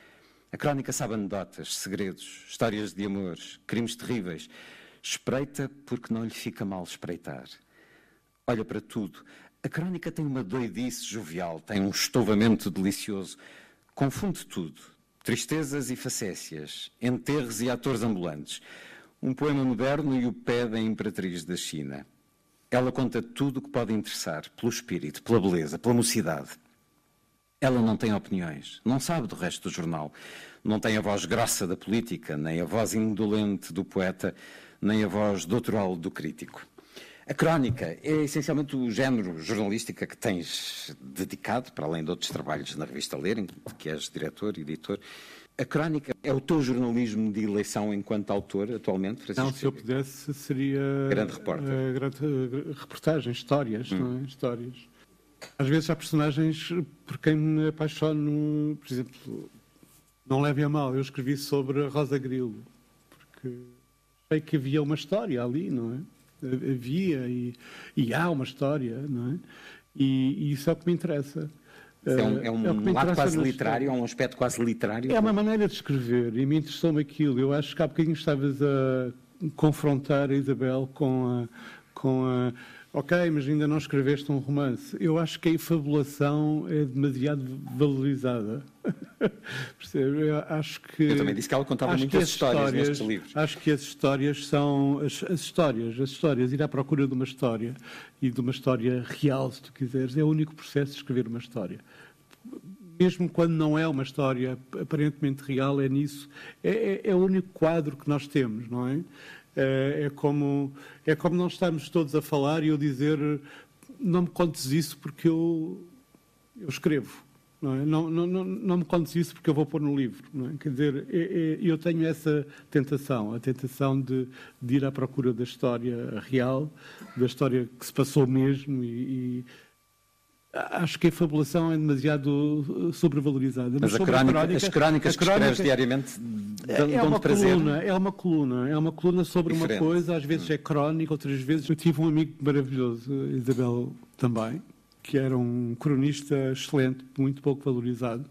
A crónica sabe anedotas, segredos, histórias de amores, crimes terríveis. Espreita porque não lhe fica mal espreitar. Olha para tudo. A crónica tem uma doidice jovial, tem um estovamento delicioso. Confunde tudo. Tristezas e facécias, enterros e atores ambulantes. Um poema moderno e o pé da imperatriz da China. Ela conta tudo o que pode interessar, pelo espírito, pela beleza, pela mocidade. Ela não tem opiniões, não sabe do resto do jornal, não tem a voz grossa da política, nem a voz indolente do poeta, nem a voz doutoral do crítico. A crónica é essencialmente o género jornalístico que tens dedicado, para além de outros trabalhos na revista Ler, que és diretor, editor. A crónica é o teu jornalismo de eleição enquanto autor atualmente, Francisco? Não, se eu pudesse, seria. Grande repórter. Uh, grande, uh, reportagem, histórias, hum. não é? Histórias. Às vezes há personagens por quem me apaixono, por exemplo, não levem a mal, eu escrevi sobre a Rosa Grilo, porque sei que havia uma história ali, não é? Havia e, e há uma história, não é? E, e isso é o que me interessa. É um, é um é lado quase literário, é um aspecto quase literário. É uma maneira de escrever e me interessou-me aquilo. Eu acho que há bocadinho estavas a confrontar a Isabel com a, com a Ok, mas ainda não escreveste um romance. Eu acho que a efabulação é demasiado valorizada. *laughs* Percebe? Eu acho que. Eu também disse que ela contava muitas histórias, histórias nestes livros. Acho que as histórias são. As, as, histórias, as histórias, ir à procura de uma história e de uma história real, se tu quiseres, é o único processo de escrever uma história. Mesmo quando não é uma história aparentemente real, é nisso. É, é, é o único quadro que nós temos, não é? É, é, como, é como nós estarmos todos a falar e eu dizer não me contes isso porque eu, eu escrevo. Não, é? não, não, não, não, me contes isso porque eu vou pôr no livro. É? Quer dizer, é, é, eu tenho essa tentação, a tentação de, de, ir à procura da história real, da história que se passou mesmo e, e Acho que a fabulação é demasiado uh, sobrevalorizada. Mas, Mas a crónica, crónica, as crónicas que escreves diariamente dão, é uma prazer. Coluna, é uma coluna, é uma coluna sobre Diferente. uma coisa, às vezes hum. é crónica, outras vezes. Eu tive um amigo maravilhoso, Isabel também, que era um cronista excelente, muito pouco valorizado.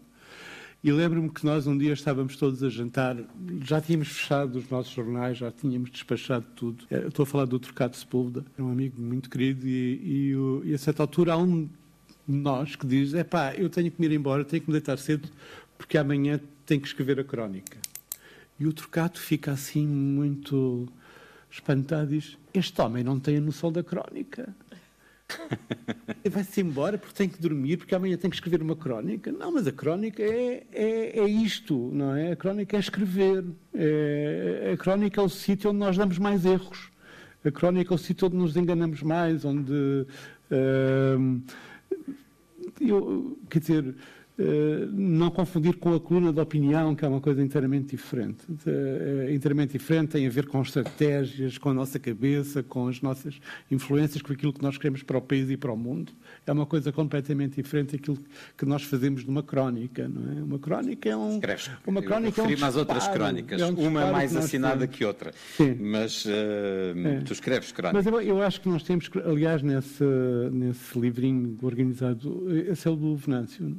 E lembro-me que nós um dia estávamos todos a jantar, já tínhamos fechado os nossos jornais, já tínhamos despachado tudo. Eh, estou a falar do Trocado Sepúlveda, era um amigo muito querido, e, e, e a certa altura há um nós que diz: é pá, eu tenho que me ir embora, tenho que me deitar cedo, porque amanhã tenho que escrever a crónica. E o trocado fica assim muito espantado e diz: Este homem não tem a noção da crónica. *laughs* Vai-se embora porque tem que dormir, porque amanhã tem que escrever uma crónica. Não, mas a crónica é, é, é isto, não é? A crónica é escrever. É, a crónica é o sítio onde nós damos mais erros. A crónica é o sítio onde nos enganamos mais, onde. Uh, eu, quer dizer, não confundir com a coluna de opinião, que é uma coisa inteiramente diferente. É inteiramente diferente, tem a ver com estratégias, com a nossa cabeça, com as nossas influências, com aquilo que nós queremos para o país e para o mundo. É uma coisa completamente diferente daquilo que nós fazemos numa crónica, não é? Uma crónica é um... Escreves. Uma crónica Eu é um disparo, às outras crónicas, é um uma mais assinada que, que outra. Sim. Mas uh, é. tu escreves crónicas. Mas eu, eu, acho que nós temos, aliás, nesse, nesse livrinho organizado, esse é o do Venâncio,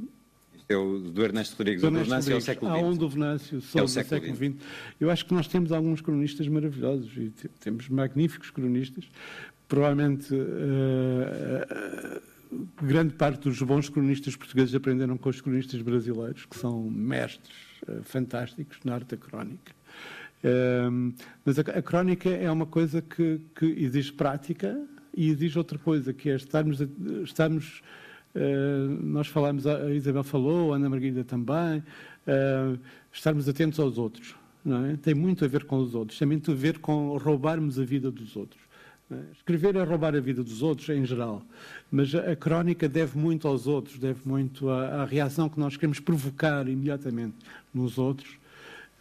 é o do Ernesto Rodrigues, do o do Venâncio é o século XX. Há um do Venâncio, só é do século XX. Eu acho que nós temos alguns cronistas maravilhosos e temos magníficos cronistas. Provavelmente uh, uh, grande parte dos bons cronistas portugueses aprenderam com os cronistas brasileiros, que são mestres uh, fantásticos na arte da crónica. mas a, a, crónica é uma coisa que, que exige prática e exige outra coisa, que é estarmos, estarmos nós falamos, a Isabel falou, a Ana Margarida também, uh, estarmos atentos aos outros. É? Tem muito a ver com os outros, tem muito a ver com roubarmos a vida dos outros. Escrever é roubar a vida dos outros, em geral, mas a, crónica deve muito aos outros, deve muito à, reação que nós queremos provocar imediatamente nos outros.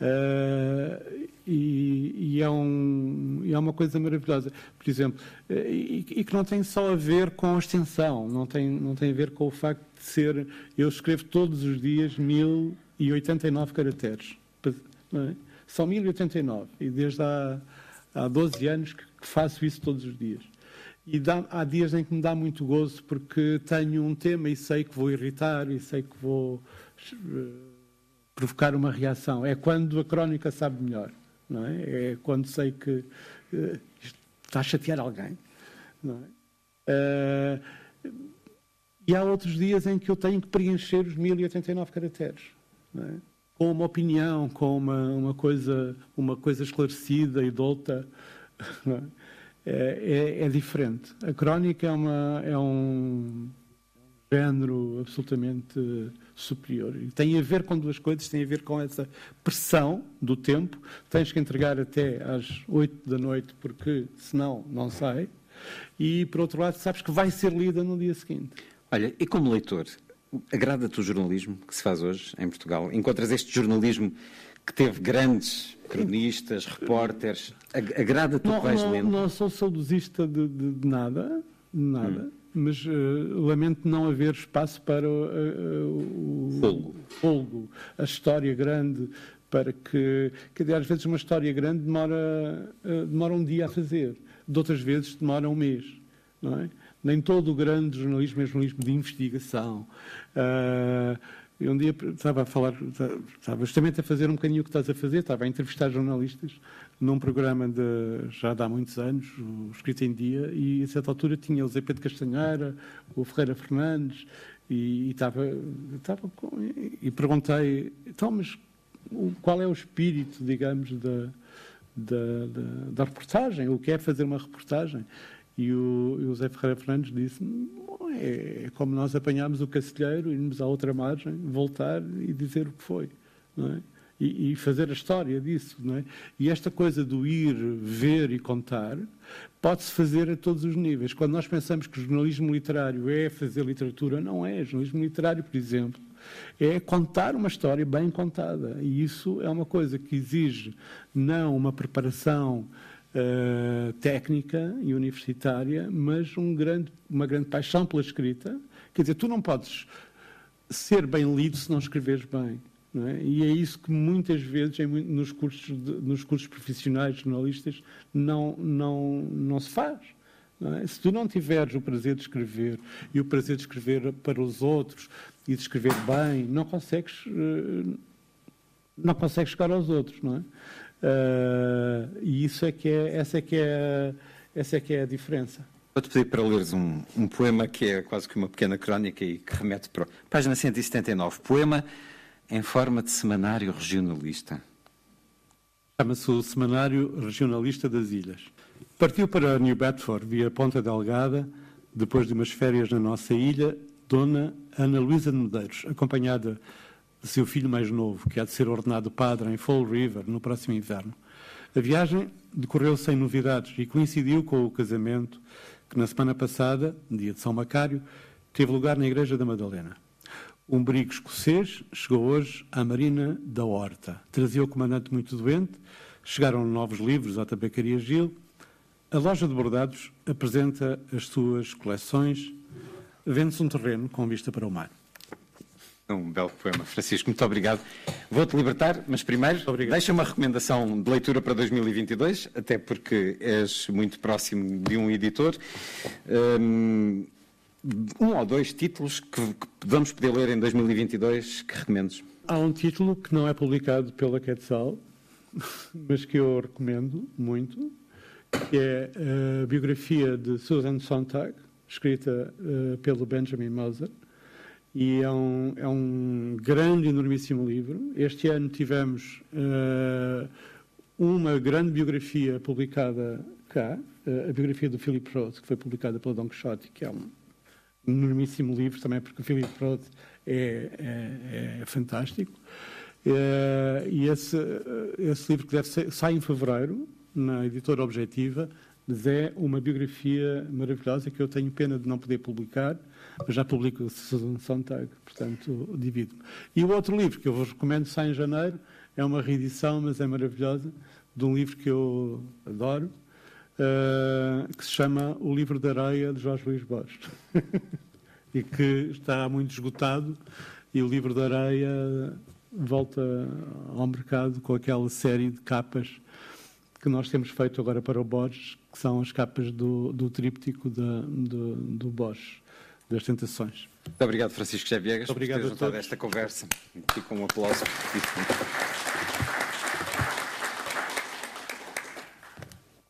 Uh, e, e, é um, e, é uma coisa maravilhosa, por exemplo, uh, e, e, que não tem só a ver com a extensão, não tem, não tem a ver com o facto de ser. Eu escrevo todos os dias 1089 caracteres. É? São 1089, e desde há, há 12 anos que que faço isso todos os dias. E dá, há dias em que me dá muito gozo porque tenho um tema e sei que vou irritar e sei que vou uh, provocar uma reação. É quando a crónica sabe melhor, não é? É quando sei que uh, está a chatear alguém, não é? Uh, e há outros dias em que eu tenho que preencher os 1089 caracteres, não é? com uma opinião, com uma, uma, coisa, uma coisa esclarecida e douta. É, é, é, diferente. A crónica é, uma, é um género absolutamente superior. E tem a ver com duas coisas, tem a ver com essa pressão do tempo. Tens que entregar até às oito da noite, porque senão não sai. E, por outro lado, sabes que vai ser lida no dia seguinte. Olha, e como leitor, agrada-te o jornalismo que se faz hoje em Portugal? Encontras este jornalismo que teve grandes cronistas, repórteres. Agrada-te o que vais não, lendo? Não sou saudosista de, de, de nada, de nada. Hum. Mas uh, lamento não haver espaço para uh, o folgo. folgo, a história grande, para que, que às vezes uma história grande demora, demora um dia a fazer, de outras vezes demora um mês, não é? Nem todo o grande jornalismo é jornalismo de investigação. Uh, e um dia estava a falar, estava justamente a fazer um bocadinho o que estás a fazer, estava a entrevistar jornalistas num programa de, já de há muitos anos, Escrito em Dia, e a certa altura tinha o Zé Pedro Castanheira, o Ferreira Fernandes, e, estava, estava e perguntei, então, mas qual é o espírito, digamos, da, da, da, da reportagem? O que é fazer uma reportagem? E o, e o Zé Ferreira Fernandes disse é, é como nós apanhámos o cacilheiro, irmos à outra margem, voltar e dizer o que foi. É? E, e, fazer a história disso. Não é? E esta coisa do ir, ver e contar pode-se fazer a todos os níveis. Quando nós pensamos que o jornalismo literário é fazer literatura, não é. O jornalismo literário, por exemplo, é contar uma história bem contada. E isso é uma coisa que exige não uma preparação uh, técnica e universitária, mas um grande, uma grande paixão pela escrita. Quer dizer, tu não podes ser bem lido se não escreveres bem. É? E é isso que muitas vezes em, nos, cursos de, nos cursos profissionais jornalistas não, não, não se faz. Não é? Se tu não tiveres o prazer de escrever e o prazer de escrever para os outros e de escrever bem, não consegues, uh, não consegues chegar aos outros. Não é? Uh, e isso é que é, essa, é que é, essa é que é a diferença. Vou-te pedir para leres um, um, poema que é quase que uma pequena crónica e que remete para. Página 179. Poema em forma de semanário regionalista. Chama-se o Semanário Regionalista das Ilhas. Partiu para New Bedford via Ponta Delgada, depois de umas férias na nossa ilha, Dona Ana Luísa de Medeiros, acompanhada de seu filho mais novo, que há de ser ordenado padre em Fall River no próximo inverno. A viagem decorreu sem novidades e coincidiu com o casamento que, na semana passada, dia de São Macário, teve lugar na Igreja da Madalena. Um brigo escocês chegou hoje à Marina da Horta. Trazia o comandante muito doente, chegaram novos livros à Tabacaria Gil. A loja de bordados apresenta as suas coleções. Vende-se um terreno com vista para o mar. Um belo poema. Francisco, muito obrigado. Vou-te libertar, mas primeiro deixa uma recomendação de leitura para 2022, até porque és muito próximo de um editor. Um, um ou dois títulos que, que vamos poder ler em 2022 que recomendes? Há um título que não é publicado pela Quetzal, *laughs* mas que eu recomendo muito, que é a biografia de Susan Sontag, escrita uh, pelo Benjamin Moser e é um, é um grande, enormíssimo livro. Este ano tivemos uh, uma grande biografia publicada cá, uh, a biografia do Philip Roth, que foi publicada pela Don Quixote, que é um enormíssimo livro também, porque o Philip Roth é, é, é fantástico. Uh, e esse, esse livro que deve ser, sai em fevereiro, na editora Objetiva, Mas é uma biografia maravilhosa que eu tenho pena de não poder publicar, mas já publico Susan Sontag, portanto divido-me. E o outro livro que eu vos recomendo sai em janeiro, é uma reedição, mas é maravilhosa, de um livro que eu adoro, uh, que se chama O Livro da Areia, de Jorge Luís Borges. *laughs* e que está muito esgotado, e o Livro da Areia volta ao mercado com aquela série de capas que nós temos feito agora para o Borges, que são as capas do, do tríptico da, do, do Borges, das Tentações. Muito obrigado, Francisco obrigado por ter juntado esta conversa. Fica um aplauso.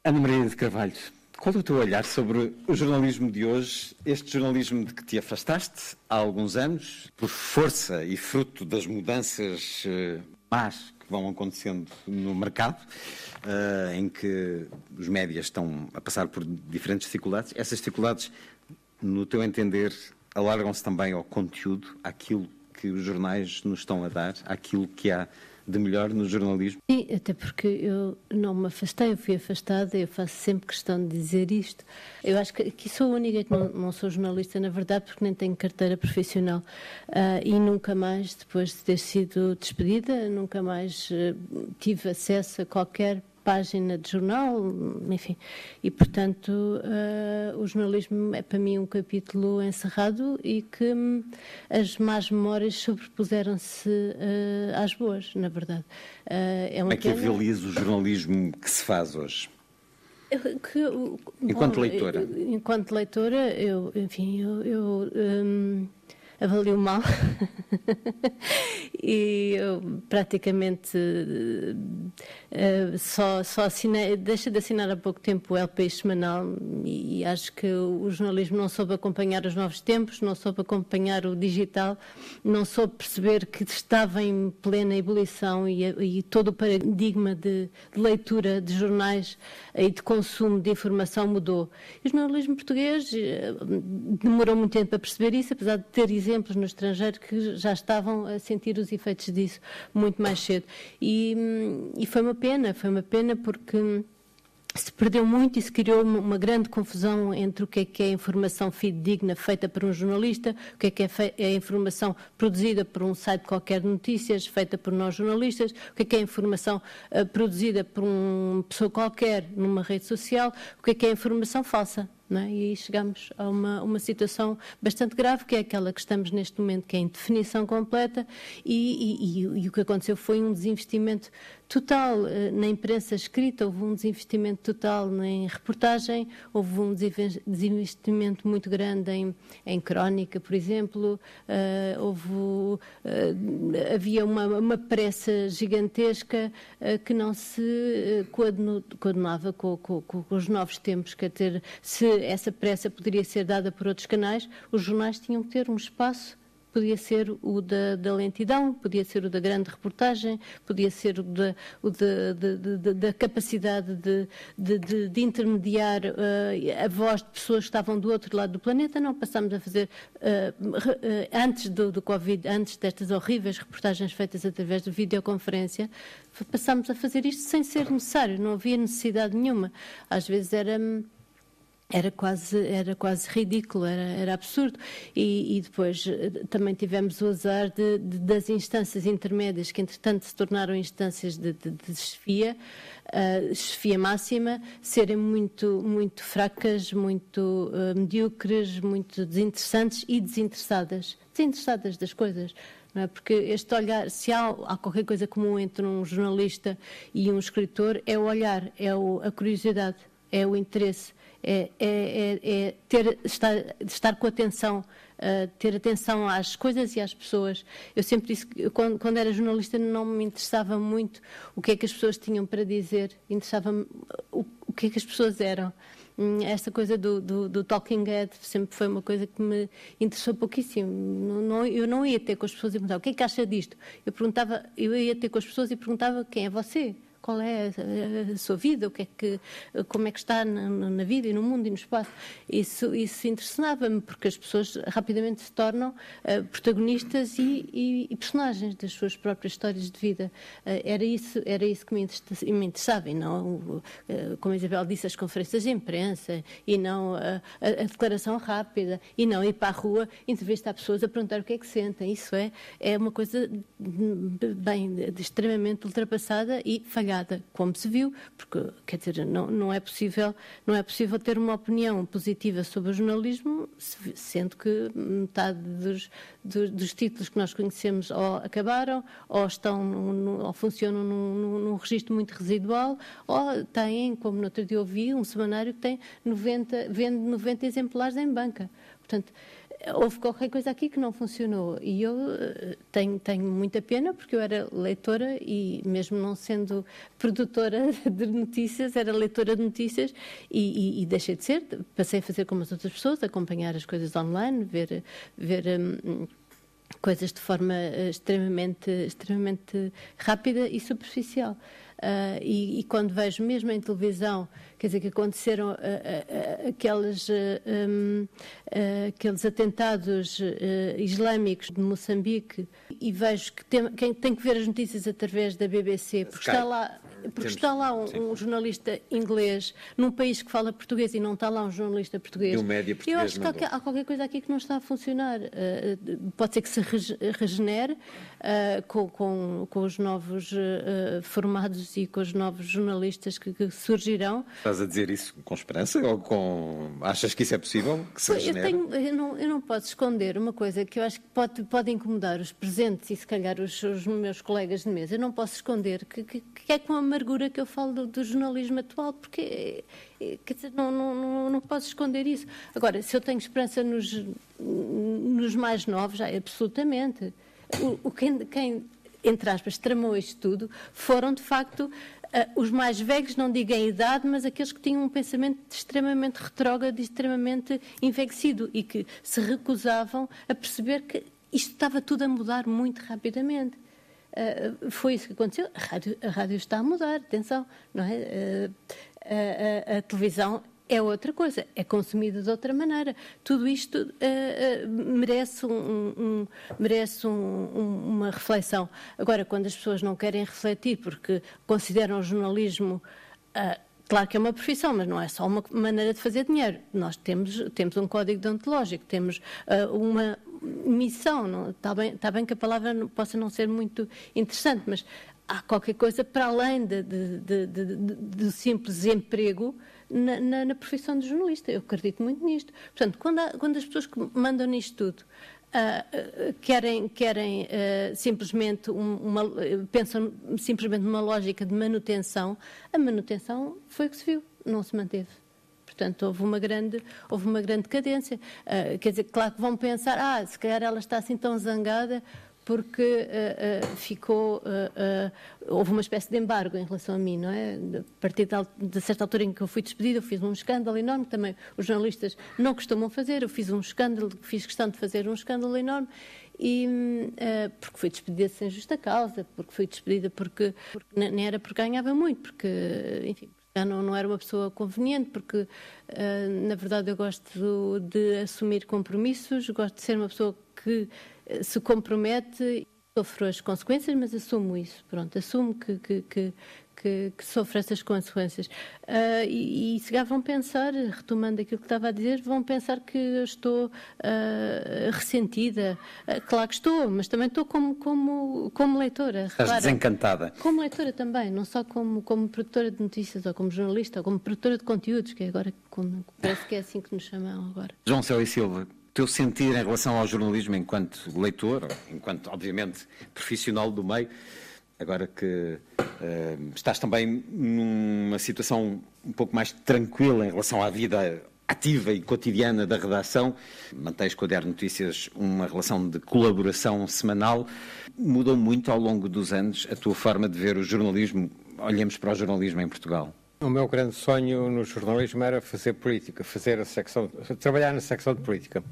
Ana Maria de Carvalho, qual é o teu olhar sobre o jornalismo de hoje, este jornalismo de que te afastaste há alguns anos, por força e fruto das mudanças eh, más que vão acontecendo no mercado, uh, em que os médias estão a passar por diferentes dificuldades. Essas dificuldades, no teu entender, alargam-se também ao conteúdo, àquilo que os jornais nos estão a dar, àquilo que há de melhor no jornalismo? Sim, até porque eu não me afastei, eu fui afastada, eu faço sempre questão de dizer isto. Eu acho que aqui sou a única que não, não sou jornalista, na verdade, porque nem tenho carteira profissional. Uh, e nunca mais, depois de ter sido despedida, nunca mais uh, tive acesso a qualquer página de jornal, enfim. E, portanto, uh, o jornalismo é para mim um capítulo encerrado e que um, as más memórias sobrepuseram-se uh, às boas, na verdade. Uh, é Como é que pena... avalias o jornalismo que se faz hoje? Que, enquanto bom, leitora? Enquanto leitora, eu, enfim, eu, eu um, avalio mal *laughs* e eu praticamente uh, só, só assinei, deixa de assinar há pouco tempo o LP semanal e, e, acho que o jornalismo não soube acompanhar os novos tempos, não soube acompanhar o digital, não soube perceber que estava em plena ebulição e, e todo o paradigma de, de, leitura de jornais e de consumo de informação mudou. E o jornalismo português uh, demorou muito tempo a perceber isso, apesar de ter exemplos exemplos no estrangeiro que já estavam a sentir os efeitos disso muito mais cedo. E, e foi uma pena, foi uma pena porque se perdeu muito e se criou uma grande confusão entre o que é que é informação fidedigna feita por um jornalista, o que é que é, é informação produzida por um site qualquer de notícias, feita por nós jornalistas, o que é que é informação uh, produzida por uma pessoa qualquer numa rede social, o que é que é informação falsa. É? E aí chegamos a uma, uma situação bastante grave, que é aquela que estamos neste momento, que é indefinição completa, e, e, e, e o que aconteceu foi um desinvestimento total eh, na imprensa escrita, houve um desinvestimento total em reportagem, houve um desinvestimento muito grande em, em crónica, por exemplo, uh, houve, uh, havia uma, uma pressa gigantesca uh, que não se coordenava com, com, com, os novos tempos, quer dizer, se essa pressa poderia ser dada por outros canais, os jornais tinham que ter um espaço podia ser o da, da, lentidão, podia ser o da grande reportagem, podia ser o da, o de, de, de, da capacidade de, intermediar uh, a voz de pessoas que estavam do outro lado do planeta. Não passámos a fazer, uh, uh, antes do, do, Covid, antes destas horríveis reportagens feitas através de videoconferência, passámos a fazer isto sem ser necessário, não havia necessidade nenhuma. Às vezes era era quase, era quase ridículo, era, era absurdo. E, e, depois eh, também tivemos o azar de, de, das instâncias intermédias, que entretanto se tornaram instâncias de, de, de chefia, uh, chefia máxima, serem muito, muito fracas, muito uh, medíocres, muito desinteressantes e desinteressadas. Desinteressadas das coisas. É? Porque este olhar, se há, há, qualquer coisa comum entre um jornalista e um escritor, é o olhar, é o, a curiosidade, é o interesse é, é, é, é ter, estar, estar com atenção, uh, ter atenção às coisas e às pessoas. Eu sempre disse que quando, quando, era jornalista não me interessava muito o que é que as pessoas tinham para dizer, interessava-me o, o que é que as pessoas eram hum, esta coisa do, do, do, talking head sempre foi uma coisa que me interessou pouquíssimo. Não, não, eu não ia ter com as pessoas e perguntar o que é que acha disto. Eu perguntava, eu ia ter com as pessoas e perguntava quem é você, qual é a, sua vida, o que é que, como é que está na, na, vida e no mundo e no espaço. Isso, isso interessava-me, porque as pessoas rapidamente se tornam uh, protagonistas e, e, e, personagens das suas próprias histórias de vida. Uh, era, isso, era isso que me, me interessava, e não, uh, como a Isabel disse, as conferências de imprensa, e não a, a, declaração rápida, e não ir para a rua entrevistar pessoas a perguntar o que é que sentem. Isso é, é uma coisa bem extremamente ultrapassada e falhada, como se viu, porque quer dizer não, não é possível não é possível ter uma opinião positiva sobre o jornalismo, sendo que metade dos, dos, dos títulos que nós conhecemos ou acabaram ou estão no, ou funcionam num, num, num, registro muito residual ou têm, como no outro dia ouvi, um semanário que tem 90, vende 90 exemplares em banca. Portanto, houve qualquer coisa aqui que não funcionou. E eu eh, tenho, tenho muita pena, porque eu era leitora e, mesmo não sendo produtora *laughs* de notícias, era leitora de notícias e, e, e deixei de ser. Passei a fazer como as outras pessoas, acompanhar as coisas online, ver. ver um, coisas de forma eh, extremamente, extremamente rápida e superficial. Uh, e, e, quando vejo mesmo em televisão, quer dizer, que aconteceram uh, uh, aqueles, um, aqueles atentados islâmicos de Moçambique e vejo que tem, quem tem que ver as notícias através da BBC, porque está lá porque Temos, está lá um, um, jornalista inglês num país que fala português e não está lá um jornalista português. E um média português. Eu acho que há, há, qualquer coisa aqui que não está a funcionar. Pode ser que se regenere uh, com, com, com, os novos uh, formados e com os novos jornalistas que, que, surgirão. Estás a dizer isso com esperança ou com. Achas que isso é possível? Que se eu, tenho, eu, não, eu não posso esconder uma coisa que eu acho que pode, pode incomodar os presentes e se calhar os, os meus colegas de mesa. Eu não posso esconder que, que, que é com amargura que eu falo do, do jornalismo atual, porque quer dizer, não, não, não posso esconder isso. Agora, se eu tenho esperança nos, nos mais novos, já, absolutamente. O, o quem, quem, entre aspas, tramou isto tudo foram, de facto, uh, os mais velhos, não digo em idade, mas aqueles que tinham um pensamento extremamente retrógrado extremamente envelhecido e que se recusavam a perceber que isto estava tudo a mudar muito rapidamente. Uh, foi isso que aconteceu. A rádio, a rádio, está a mudar, atenção, não é? Uh, a, a, a, televisão é outra coisa, é consumida de outra maneira. Tudo isto uh, merece, um, um merece um, uma reflexão. Agora, quando as pessoas não querem refletir porque consideram o jornalismo Claro que é uma profissão, mas não é só uma maneira de fazer dinheiro. Nós temos, temos um código deontológico, temos uh, uma missão. Não, está, bem, está bem que a palavra não, possa não ser muito interessante, mas há qualquer coisa para além do simples emprego na, na, na, profissão de jornalista. Eu acredito muito nisto. Portanto, quando, há, quando as pessoas que mandam nisto tudo Uh, querem, querem uh, simplesmente uma, pensam simplesmente numa lógica de manutenção, a manutenção foi o que se viu, não se manteve. Portanto, houve uma grande, houve uma grande decadência. Uh, quer dizer, claro que vão pensar, ah, se calhar ela está assim tão zangada porque uh, uh, ficou, uh, houve uma espécie de embargo em relação a mim, não é? A partir de, de, certa altura em que eu fui despedida, eu fiz um escândalo enorme, também os jornalistas não costumam fazer, eu fiz um escândalo, fiz questão de fazer um escândalo enorme, e, porque fui despedida sem justa causa, porque fui despedida porque, porque nem era porque ganhava muito, porque, enfim, já não, não era uma pessoa conveniente, porque, na verdade, eu gosto de assumir compromissos, gosto de ser uma pessoa que se compromete, sofro as consequências, mas assumo isso, pronto, assumo que, que, que, que, que sofre essas consequências. Uh, e, e se calhar vão pensar, retomando aquilo que estava a dizer, vão pensar que eu estou uh, ressentida. Uh, claro que estou, mas também estou como, como, como leitora. Estás repara, desencantada. Como leitora também, não só como, como produtora de notícias, ou como jornalista, ou como produtora de conteúdos, que é agora como, parece que é assim que nos chamam agora. João Céu e Silva, teu sentir em relação ao jornalismo enquanto leitor, enquanto, obviamente, profissional do meio, agora que uh, estás também numa situação um pouco mais tranquila em relação à vida ativa e cotidiana da redação, mantens com a Diário Notícias uma relação de colaboração semanal. Mudou muito ao longo dos anos a tua forma de ver o jornalismo? Olhemos para o jornalismo em Portugal. O meu grande sonho no jornalismo era fazer política, fazer a secção, trabalhar na secção de política.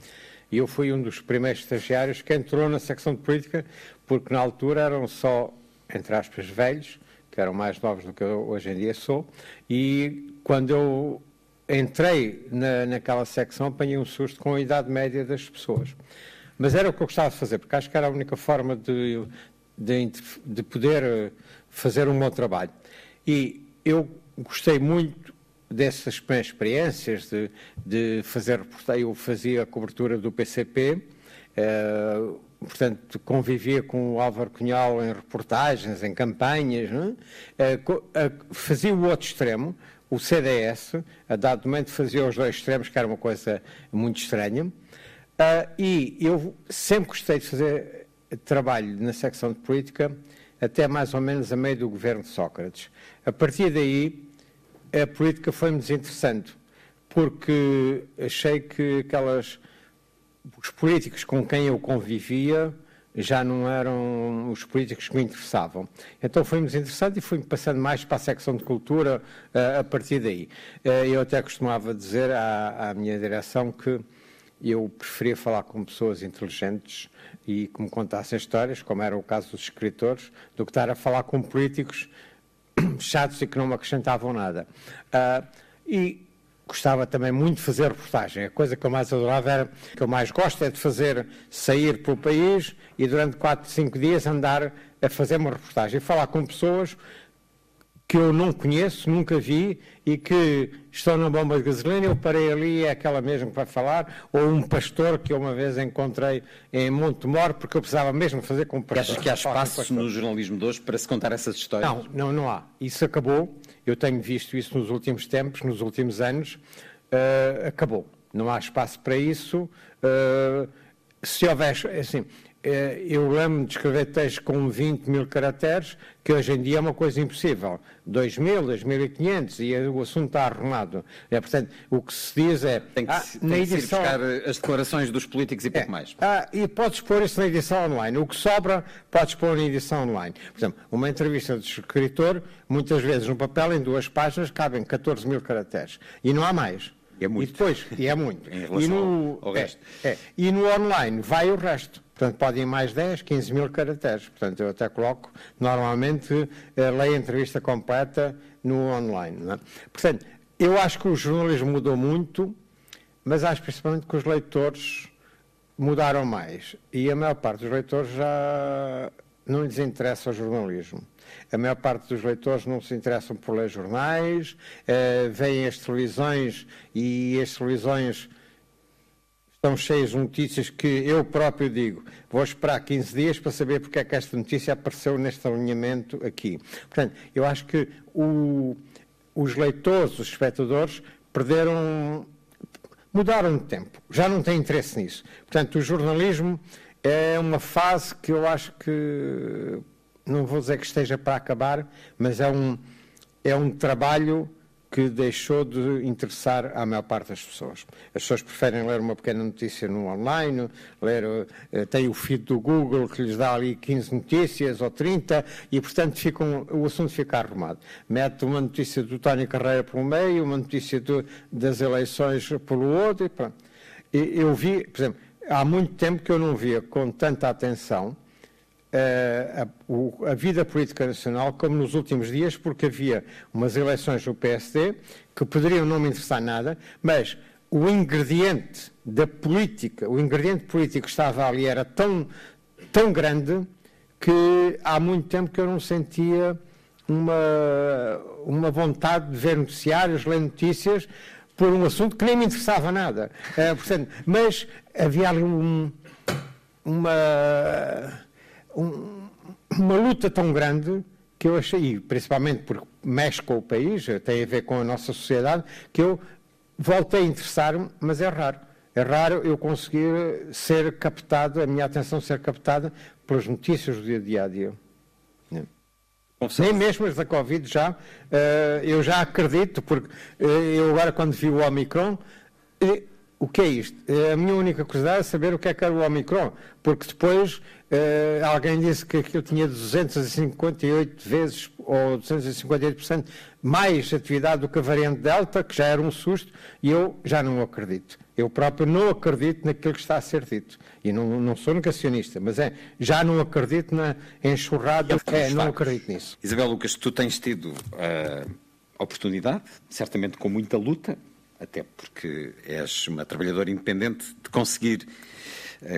E eu fui um dos primeiros estagiários que entrou na secção de política, porque na altura eram só, entre aspas, velhos, que eram mais novos do que eu hoje em dia sou, e quando eu entrei na, naquela secção apanhei um susto com a idade média das pessoas. Mas era o que eu gostava de fazer, porque acho que era a única forma de, de, de poder fazer um bom trabalho. E eu gostei muito dessas experiências de, de fazer reportagem. Eu fazia a cobertura do PCP, eh, portanto, convivia com o Álvaro Cunhal em reportagens, em campanhas, é? eh, fazia o outro extremo, o CDS, a dado momento fazia os dois extremos, que era uma coisa muito estranha, uh, e eu sempre gostei de fazer trabalho na secção de política até mais ou menos a meio do governo de Sócrates. A partir daí, a política foi-me desinteressante, porque achei que aquelas os políticos com quem eu convivia já não eram os políticos que me interessavam. Então foi-me interessante e fui-me passando mais para a secção de cultura uh, a partir daí. Uh, eu até costumava dizer à, à, minha direção que eu preferia falar com pessoas inteligentes e que me contassem histórias, como era o caso dos escritores, do que estar a falar com políticos *coughs* chatos e que não me acrescentavam nada. Uh, e gostava também muito de fazer reportagem. A coisa que eu mais adorava era, que eu mais gosto é de fazer sair pelo país e durante 4, 5 dias andar a fazer uma reportagem e falar com pessoas que eu não conheço, nunca vi e que estão na bomba de gasolina, eu parei ali, é aquela mesmo para falar, ou um pastor que eu uma vez encontrei em Montemor, porque eu precisava mesmo fazer com pastor. Achas que há espaço no jornalismo de hoje para se contar essas histórias? Não, não, não há. Isso acabou. Eu tenho visto isso nos últimos tempos, nos últimos anos. Uh, acabou. Não há espaço para isso. Uh, se houver, assim, eu lembro de escrever textos com 20 mil caracteres, que hoje em dia é uma coisa impossível. 2 mil, 2.500 e o assunto está arrumado. É, portanto, o que se diz é... Tem que, ah, tem na edição, buscar as declarações dos políticos e pouco é, mais. Ah, e podes pôr isso na edição online. O que sobra, podes pôr na edição online. Por exemplo, uma entrevista de escritor, muitas vezes no papel, em duas páginas, cabem 14 mil caracteres. E não há mais. E é muito. E depois, e é muito. *laughs* em relação e no, ao, ao é, resto. É, e no online vai o resto. Portanto, podem ir mais 10, 15 mil caracteres. Portanto, eu até coloco, normalmente, leio a entrevista completa no online. É? Portanto, eu acho que o jornalismo mudou muito, mas acho principalmente que os leitores mudaram mais. E a maior parte dos leitores já não lhes interessa o jornalismo. A maior parte dos leitores não se interessam por ler jornais, eh, veem as televisões e as televisões estão cheias de notícias que eu próprio digo, vou esperar 15 dias para saber porque é que esta notícia apareceu neste alinhamento aqui. Portanto, eu acho que o, os leitores, os espectadores, perderam, mudaram de tempo, já não têm interesse nisso. Portanto, o jornalismo é uma fase que eu acho que, não vou dizer que esteja para acabar, mas é um, é um trabalho que deixou de interessar à maior parte das pessoas. As pessoas preferem ler uma pequena notícia no online, ler, uh, tem o feed do Google que lhes dá ali 15 notícias ou 30 e, portanto, ficam, o assunto fica arrumado. Mete uma notícia do Tony Carreira pelo meio, uma notícia do, das eleições pelo outro e pronto. Eu vi, por exemplo, há muito tempo que eu não via com tanta atenção a, a, vida política nacional como nos últimos dias, porque havia umas eleições no PSD que poderiam não me interessar nada, mas o ingrediente da política, o ingrediente político que estava ali era tão, tão grande que há muito tempo que eu não sentia uma, uma vontade de ver noticiários, ler notícias, por um assunto que nem me interessava nada. É, portanto, mas havia ali um, uma um, uma luta tão grande que eu achei, principalmente porque mexe com o país, tem a ver com a nossa sociedade, que eu voltei a interessar-me, mas é raro. É raro eu conseguir ser captado, a minha atenção ser captada pelas notícias do dia a dia. Nem mesmo as da Covid já, uh, eu já acredito, porque uh, eu agora quando vi o Omicron, uh, o que é isto? A minha única curiosidade é saber o que é que era o Omicron, porque depois uh, alguém disse que aquilo tinha 258 vezes ou 258% mais atividade do que a variante Delta, que já era um susto, e eu já não acredito. Eu próprio não acredito naquilo que está a ser dito. E não, não sou negacionista, mas é, já não acredito na enxurrada, é, não acredito nisso. Isabel Lucas, tu tens tido a uh, oportunidade, certamente com muita luta, até porque és uma trabalhadora independente, de conseguir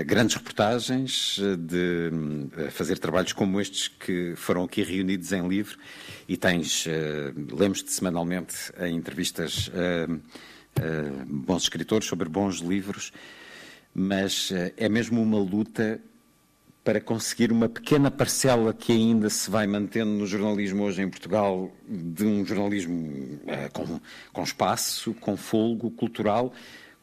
grandes reportagens, eh, de uh, fazer trabalhos como estes que foram aqui reunidos em livro e tens, lemos-te semanalmente em entrevistas bons escritores sobre bons livros, mas é mesmo uma luta para conseguir uma pequena parcela que ainda se vai mantendo no jornalismo hoje em Portugal, de um jornalismo eh, com, com espaço, com folgo cultural.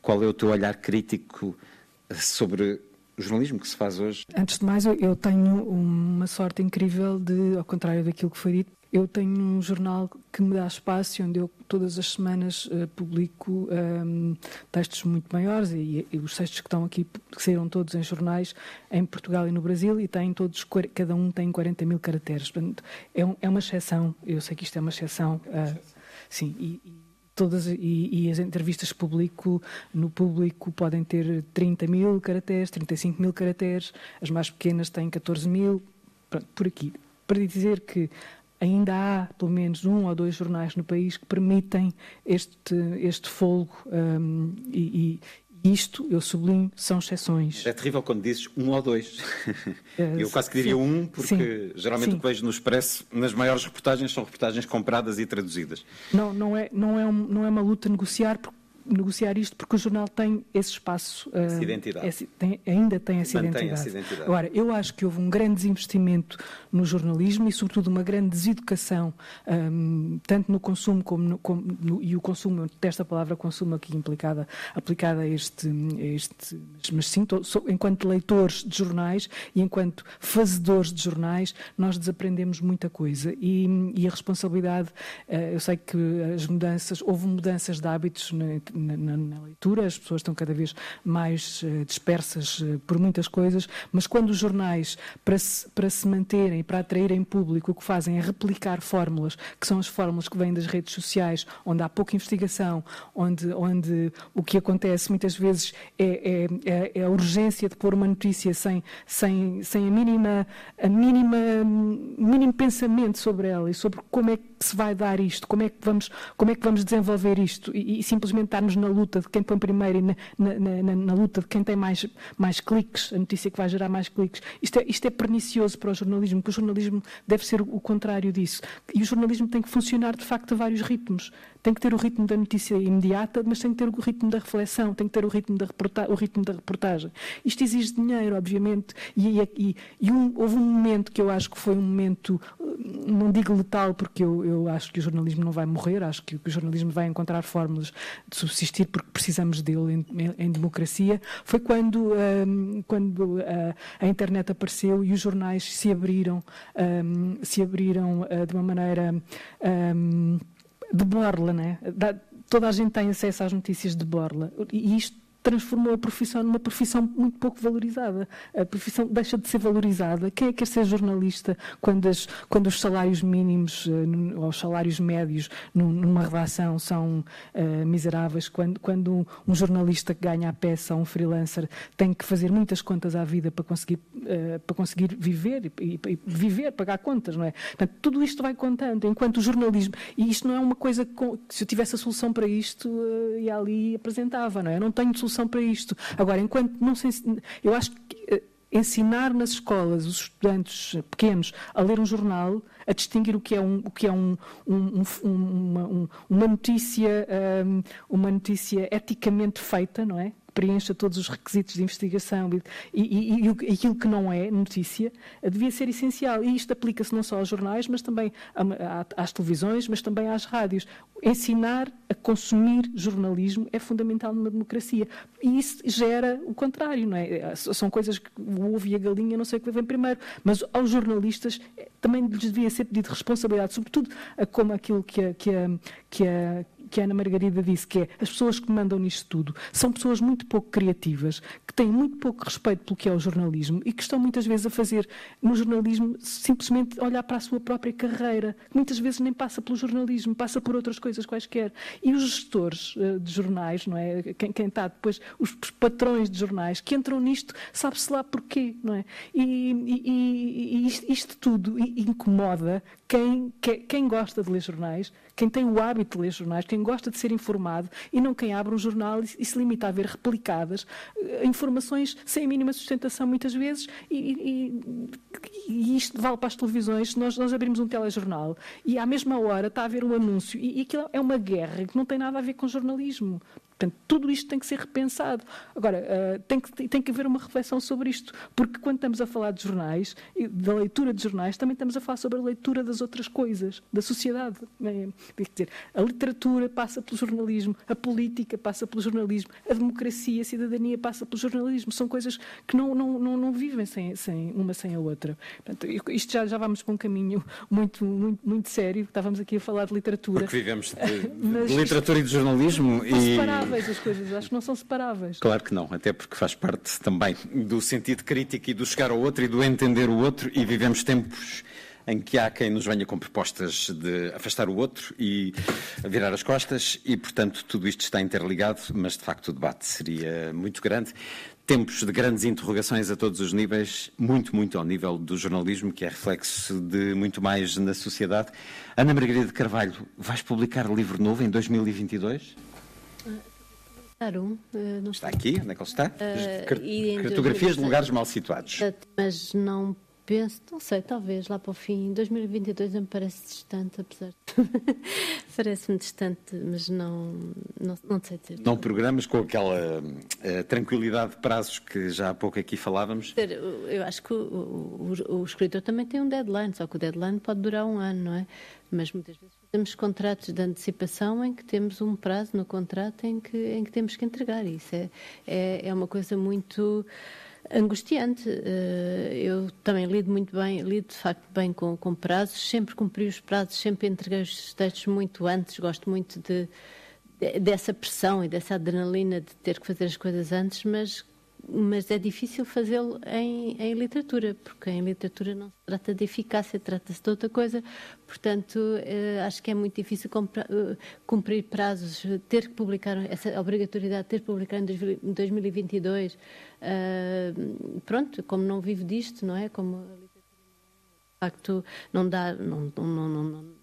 Qual é o teu olhar crítico eh, sobre o jornalismo que se faz hoje? Antes de mais, eu tenho uma sorte incrível de, ao contrário daquilo que foi dito, eu tenho um jornal que me dá espaço, onde eu todas as semanas uh, publico um, ehm, textos muito maiores e, e, os textos que estão aqui que saíram todos em jornais em Portugal e no Brasil e têm todos, cada um tem 40 mil caracteres. Portanto, é, um, é uma exceção, eu sei que isto é uma exceção. Uh, sim, e, e todas e, e, as entrevistas publico no público podem ter 30 mil caracteres, 35 mil caracteres, as mais pequenas têm 14 mil, pronto, por aqui. Para dizer que ainda há pelo menos um ou dois jornais no país que permitem este, este folgo um, e, e, isto, eu sublinho, são exceções. É terrível quando dizes um ou dois. *laughs* eu quase que diria sim, um, porque sim, geralmente sim. o que vejo no Expresso, nas maiores reportagens, são reportagens compradas e traduzidas. Não, não, é, não, é, um, não é uma luta negociar, porque negociar isto porque o jornal tem esse espaço. Essa uh, identidade. Esse, tem, ainda tem essa identidade. essa identidade. Agora, eu acho que houve um grande desinvestimento no jornalismo e, sobretudo, uma grande deseducação, um, tanto no consumo como no, como no, e o consumo, desta palavra consumo aqui implicada, aplicada a este, a este mas sim, enquanto leitores de jornais e enquanto fazedores de jornais, nós desaprendemos muita coisa e, e a responsabilidade, uh, eu sei que as mudanças, houve mudanças de hábitos na, na, leitura, as pessoas estão cada vez mais uh, dispersas uh, por muitas coisas, mas quando os jornais, para se, para se manterem, para atraírem público, o que fazem é replicar fórmulas, que são as fórmulas que vêm das redes sociais, onde há pouca investigação, onde, onde o que acontece muitas vezes é, é, é, é a urgência de pôr uma notícia sem, sem, sem a mínima, a mínima, mínimo pensamento sobre ela e sobre como é que se vai dar isto, como é que vamos, como é que vamos desenvolver isto e, e simplesmente na luta de quem põe primeiro e na, na, na, na, luta de quem tem mais, mais cliques, a notícia que vai gerar mais cliques. Isto é, isto é pernicioso para o jornalismo, porque o jornalismo deve ser o contrário disso. E o jornalismo tem que funcionar, de facto, a vários ritmos. Tem que ter o ritmo da notícia imediata, mas tem que ter o ritmo da reflexão, tem que ter o ritmo da, reporta o ritmo da reportagem. Isto exige dinheiro, obviamente, e, e, e um, houve um momento que eu acho que foi um momento, não digo letal, porque eu, eu acho que o jornalismo não vai morrer, acho que, o jornalismo vai encontrar fórmulas de subsistir porque precisamos dele em, em, em democracia, foi quando, um, quando uh, a internet apareceu e os jornais se abriram, um, se abriram uh, de uma maneira um, de borla, né? Da, toda a gente tem acesso às notícias de borla. E isto transformou a profissão numa profissão muito pouco valorizada. A profissão deixa de ser valorizada. Quem é que quer ser jornalista quando, as, quando os salários mínimos uh, ou os salários médios numa redação são uh, miseráveis? Quando, quando um, jornalista que ganha a peça ou um freelancer tem que fazer muitas contas à vida para conseguir, uh, para conseguir viver e, e, viver, pagar contas, não é? Portanto, tudo isto vai contando. Enquanto o jornalismo, e isto não é uma coisa que, se eu tivesse a solução para isto, ia ali e apresentava, não é? Eu não tenho solução solução para isto. Agora, enquanto não se. Eu acho que eh, ensinar nas escolas os estudantes pequenos a ler um jornal, a distinguir o que é, um, o que é um, um, uma, uma, notícia, hum, uma notícia eticamente feita, não é? Preencha todos os requisitos de investigação e, e, e, aquilo que não é notícia devia ser essencial. E isto aplica-se não só aos jornais, mas também às televisões, mas também às rádios. Ensinar a consumir jornalismo é fundamental numa democracia. E isso gera o contrário, não é? São coisas que o ovo e a galinha não sei o que vem primeiro. Mas aos jornalistas eh, também lhes devia ser pedido responsabilidade, sobretudo como aquilo que a, que a, que a que a Ana Margarida disse, que é as pessoas que mandam nisto tudo são pessoas muito pouco criativas, que têm muito pouco respeito pelo que é o jornalismo e que estão muitas vezes a fazer no jornalismo simplesmente olhar para a sua própria carreira, que muitas vezes nem passa pelo jornalismo, passa por outras coisas quaisquer. E os gestores uh, de jornais, não é? Quem, quem está depois, os, patrões de jornais que entram nisto, sabe-se lá porquê, não é? E, e, e, e isto, isto, tudo incomoda quem, quem gosta de ler jornais, quem tem o hábito de ler jornais, quem gosta de ser informado e não quem abre um jornal e, e se limita a ver replicadas uh, informações sem a mínima sustentação muitas vezes e, e, e, isto vale para as televisões. Nós, nós abrimos um telejornal e à mesma hora está a haver um anúncio e, e aquilo é uma guerra que não tem nada a ver com jornalismo. Portanto, tudo isto tem que ser repensado. Agora, uh, tem, que, tem que haver uma reflexão sobre isto, porque quando estamos a falar de jornais, da leitura de jornais, também estamos a falar sobre a leitura das outras coisas, da sociedade. É, dizer, a literatura passa pelo jornalismo, a política passa pelo jornalismo, a democracia, a cidadania passa pelo jornalismo. São coisas que não, não, não, não vivem sem, sem, uma sem a outra. Portanto, isto já, já vamos para um caminho muito, muito, muito sério. Estávamos aqui a falar de literatura. Porque vivemos de, de *laughs* literatura e de jornalismo. E separáveis as coisas, acho que não são separáveis. Claro que não, até porque faz parte também do sentido crítico e do chegar ao outro e do entender o outro e vivemos tempos em que há quem nos venha com propostas de afastar o outro e virar as costas e, portanto, tudo isto está interligado, mas de facto o debate seria muito grande. Tempos de grandes interrogações a todos os níveis, muito, muito ao nível do jornalismo, que é reflexo de muito mais na sociedade. Ana Margarida Carvalho, vais publicar livro novo em 2022? Um, uh, está aqui, onde é que ele está? Uh, Cartografias de lugares mal situados. Mas não penso, não sei, talvez lá para o fim, 2022 me parece distante, apesar de. *laughs* Parece-me distante, mas não, não, não sei dizer. Não programas com aquela uh, tranquilidade de prazos que já há pouco aqui falávamos? Eu acho que o, o, o, escritor também tem um deadline, só que o deadline pode durar um ano, não é? Mas muitas vezes temos contratos de antecipação em que temos um prazo no contrato em que, em que temos que entregar. Isso é, é, é uma coisa muito angustiante. Eh, eu também lido muito bem, lido de facto bem com, com prazos, sempre cumpri os prazos, sempre entreguei os textos muito antes, gosto muito de, de, dessa pressão e dessa adrenalina de ter que fazer as coisas antes, mas mas é difícil fazê-lo em, em, literatura, porque em literatura não se trata de eficácia, trata-se de outra coisa. Portanto, eh, acho que é muito difícil eh, cumprir prazos, ter que publicar, essa obrigatoriedade de ter que publicar em 2022. Eh, pronto, como não vivo disto, não é? Como a literatura, de facto, não dá. Não, não, não, não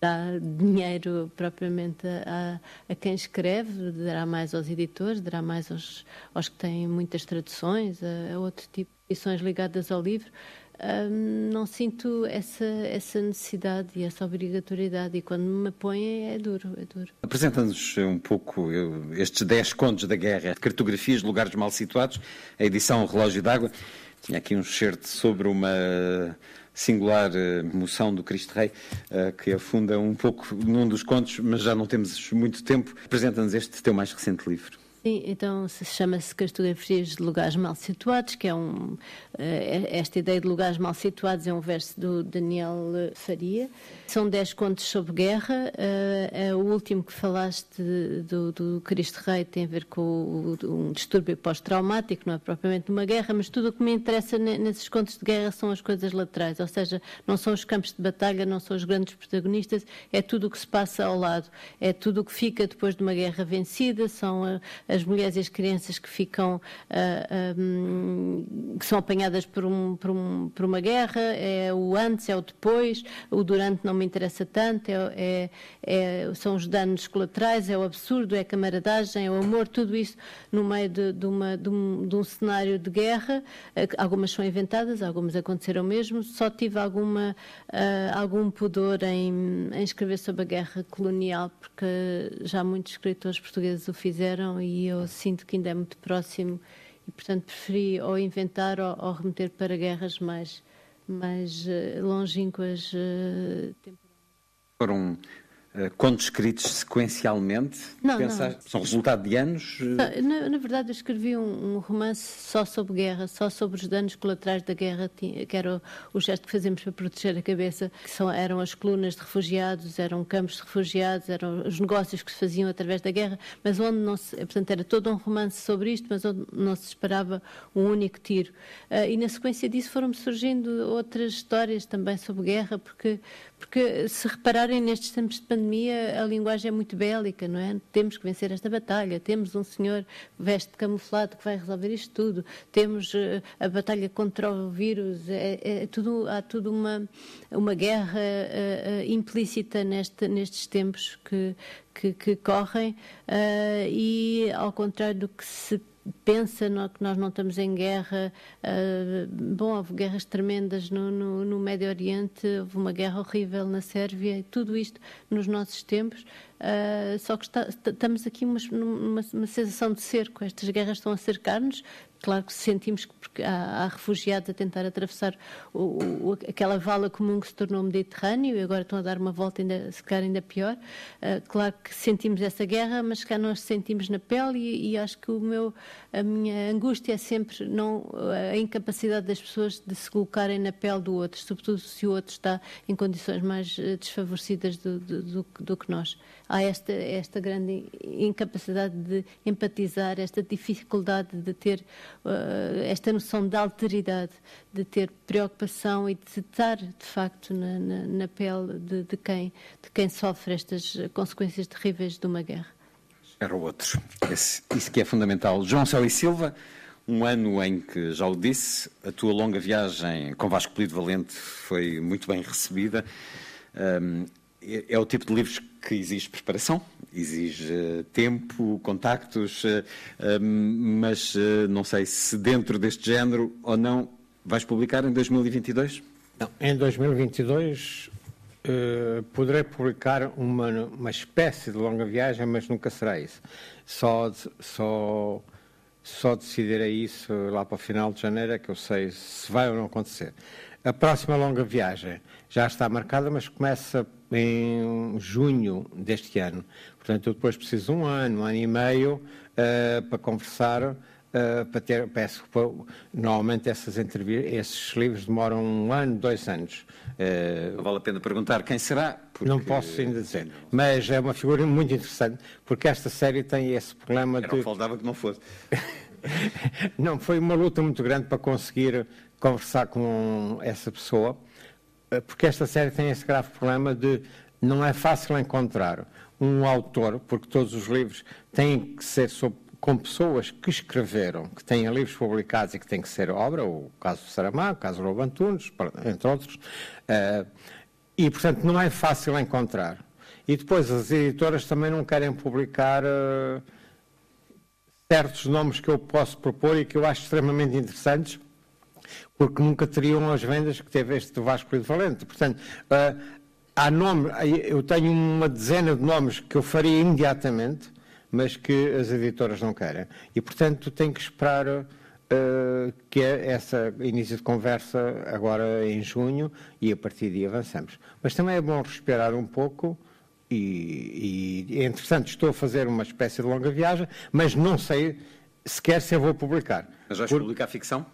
dá dinheiro propriamente a, a, quem escreve, dará mais aos editores, dará mais aos, aos que têm muitas traduções, a, a outro tipo de edições ligadas ao livro. Um, não sinto essa, essa necessidade e essa obrigatoriedade e quando me põem é duro, é duro. Apresenta-nos um pouco estes 10 contos da guerra, cartografias de lugares mal situados, a edição Relógio d'Água. Tinha aqui um certo sobre uma singular uh, moção do Cristo Rei, uh, que afunda um pouco num dos contos, mas já não temos muito tempo. Apresenta-nos este teu mais recente livro. Sim, então chama-se Cartografias de Lugares Mal Situados, que é um. Eh, esta ideia de lugares mal situados é um verso do Daniel Faria. São dez contos sobre guerra. Uh, o último que falaste do, do Cristo Rei tem a ver com um distúrbio pós-traumático, não é propriamente uma guerra, mas tudo o que me interessa nesses contos de guerra são as coisas laterais, ou seja, não são os campos de batalha, não são os grandes protagonistas, é tudo o que se passa ao lado, é tudo o que fica depois de uma guerra vencida, são as mulheres e as crianças que ficam, uh, ah, um, que são apanhadas por, um, por, um, por uma guerra, é o antes, é o depois, o durante não me interessa tanto, é, é, é, são os danos colaterais, é o absurdo, é a camaradagem, é o amor, tudo isso no meio de, de, uma, de, um, de um, cenário de guerra. Eh, algumas são inventadas, algumas aconteceram mesmo. Só tive alguma, uh, algum pudor em, em escrever sobre a guerra colonial, porque já muitos escritores portugueses o fizeram e eu sinto que ainda é muito próximo e, portanto, preferi ou inventar ou, ou remeter para guerras mais mais uh, longínquas uh, Foram contos escritos sequencialmente? Não, Pensar, não. São resultado de anos? Na, na verdade, eu escrevi um, um, romance só sobre guerra, só sobre os danos colaterais da guerra, que era o, o gesto que fazemos para proteger a cabeça, que são, eram as colunas de refugiados, eram campos de refugiados, eram os negócios que se faziam através da guerra, mas onde não se, portanto, era todo um romance sobre isto, mas onde não se esperava um único tiro. Uh, e na sequência disso foram-me surgindo outras histórias também sobre guerra, porque porque se repararem nestes tempos de pandemia, a linguagem é muito bélica, não é? Temos que vencer esta batalha, temos um senhor veste camuflado que vai resolver isto tudo, temos uh, a batalha contra o vírus, é, é, tudo, há tudo uma, uma guerra uh, uh, implícita neste, nestes tempos que, que, que correm. E, ao contrário do que se pensa no, que nós não estamos em guerra. Uh, bom, houve guerras tremendas no, no, no, Médio Oriente, houve uma guerra horrível na Sérvia, e tudo isto nos nossos tempos. Uh, só que está, estamos aqui numa, numa, sensação de cerco. Estas guerras estão a cercar-nos, Claro que sentimos que porque há, há refugiados a tentar atravessar o, o, aquela vala comum que se tornou o Mediterrâneo e agora estão a dar uma volta ainda, se calhar ainda pior. Uh, claro que sentimos essa guerra, mas cá nós sentimos na pele e, e, acho que o meu, a minha angústia é sempre não, a incapacidade das pessoas de se colocarem na pele do outro, sobretudo se o outro está em condições mais eh, desfavorecidas do, do, do, do que nós. Há esta, esta grande incapacidade de empatizar, esta dificuldade de ter esta noção de alteridade, de ter preocupação e de estar, de facto, na, na, na pele de, de, quem, de quem sofre estas consequências terríveis de uma guerra. Era o outro. Esse, isso que é fundamental. João Céu e Silva, um ano em que, já o disse, a tua longa viagem com Vasco Polido Valente foi muito bem recebida. Um, é, é o tipo de livros que exige preparação, exige uh, tempo, contactos, uh, uh, mas não sei se dentro deste género ou não vais publicar em 2022? Não, em 2022 poderei publicar uma, uma espécie de longa viagem, mas nunca será isso. Só, só, só decidirei isso lá para o final de janeiro, é que eu sei se vai ou não acontecer. A próxima longa viagem já está marcada, mas começa em junho deste ano. Portanto, eu depois preciso de um ano, um ano e meio uh, para conversar, uh, para ter, peço, normalmente essas esses livros demoram um ano, dois anos. Uh, não vale a pena perguntar quem será? Porque... Não posso ainda dizer, mas é uma figura muito interessante, porque esta série tem esse problema Era de... Não faltava que não fosse. *laughs* não, foi uma luta muito grande para conseguir conversar com essa pessoa, eh, porque esta série tem esse grave problema de não é fácil encontrar um autor, porque todos os livros têm que ser sobre, com pessoas que escreveram, que têm livros publicados e que têm que ser obra, o caso do Saramago, o caso do Lobo Antunes, entre outros, uh, e, portanto, não é fácil encontrar. E depois as editoras também não querem publicar uh, certos nomes que eu posso propor e que eu acho extremamente interessantes, porque nunca teriam as vendas que teve este Vasco de Valente. Portanto, uh, há nome, eu tenho uma dezena de nomes que eu faria imediatamente, mas que as editoras não querem. E, portanto, tenho que esperar uh, que é essa início de conversa agora em junho e a partir daí avançamos. Mas também é bom respirar um pouco e, e entretanto estou a fazer uma espécie de longa viagem, mas não sei sequer se eu vou publicar. Mas vais Por... publicar ficção?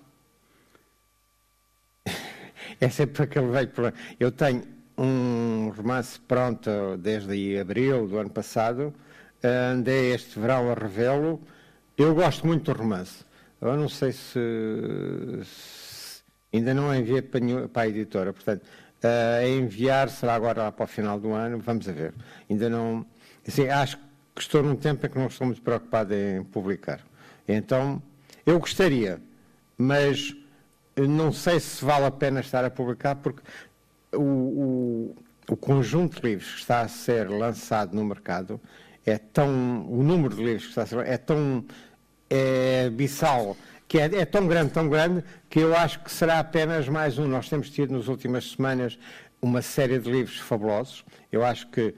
É sempre aquele velho problema. Eu tenho um romance pronto desde abril do ano passado, andei este verão a revê-lo. Eu gosto muito do romance. Eu não sei se, se ainda não enviei para, a editora, portanto, uh, a enviar será agora lá para o final do ano, vamos a ver. Ainda não. Assim, acho que estou num tempo em que não estou muito preocupado em publicar. Então, eu gostaria, mas não sei se vale a pena estar a publicar, porque o, o, o, conjunto de livros que está a ser lançado no mercado é tão. O número de livros que está a ser é tão é, bissal, que é, é tão grande, tão grande, que eu acho que será apenas mais um. Nós temos tido nas últimas semanas uma série de livros fabulosos. Eu acho que.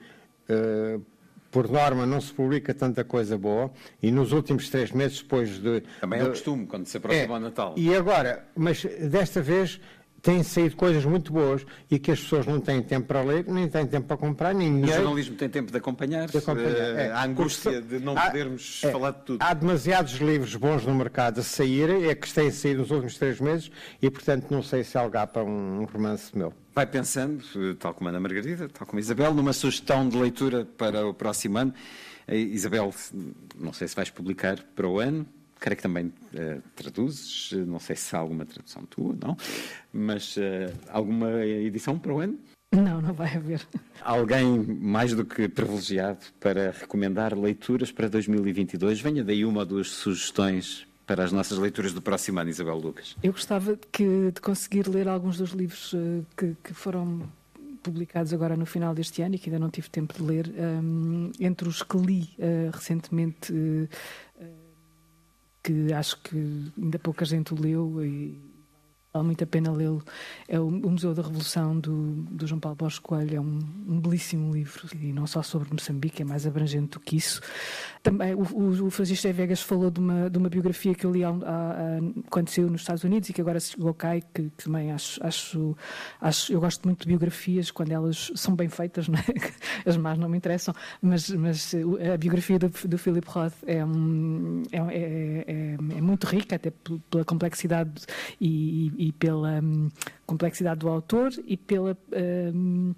Uh, por norma, não se publica tanta coisa boa e nos últimos três meses, depois de. Também de, é o costume, quando se aproxima é, o Natal. E agora, mas desta vez têm saído coisas muito boas e que as pessoas não têm tempo para ler, nem têm tempo para comprar, nem O jornalismo tem tempo de acompanhar, de acompanhar. eh, É, a angústia de não há- podermos é, falar de tudo. Há demasiados livros bons no mercado a saírem, é que têm saído nos últimos três meses e, portanto, não sei se algapa um, um romance meu. Vai pensando, eh, tal como Ana Margarida, tal como Isabel, numa sugestão de leitura para o próximo ano. Eh, Isabel, não sei se vais publicar para o ano, creio que também eh, traduzes, não sei se há alguma tradução tua, não, mas eh, alguma edição para o ano? Não, não vai haver. Alguém mais do que privilegiado para recomendar leituras para 2022? Venha daí uma ou duas sugestões para as nossas leituras do próximo ano, Isabel Lucas. Eu gostava que- de conseguir ler alguns dos livros eh, que, que foram publicados agora no final deste ano e que ainda não tive tempo de ler. Um, entre os que li eh, recentemente, eh, que acho que ainda pouca gente o leu e vale muito a pena lê-lo, é o, Museu da Revolução do, do João Paulo Borges Coelho. É um, um belíssimo livro e não só sobre Moçambique, é mais abrangente do que isso. Também o, o, o. Vegas falou de uma, de uma biografia que eu li há, quando saiu nos Estados Unidos e que agora chegou cá e que, que também acho, acho, acho. Eu gosto muito de biografias quando elas são bem feitas, não é? *laughs* as más não me interessam, mas, mas a biografia do, do Philip Roth é, um, é, é, é- é muito rica, até pe- pela complexidade e, e pela hum, complexidade do autor e pela, hum,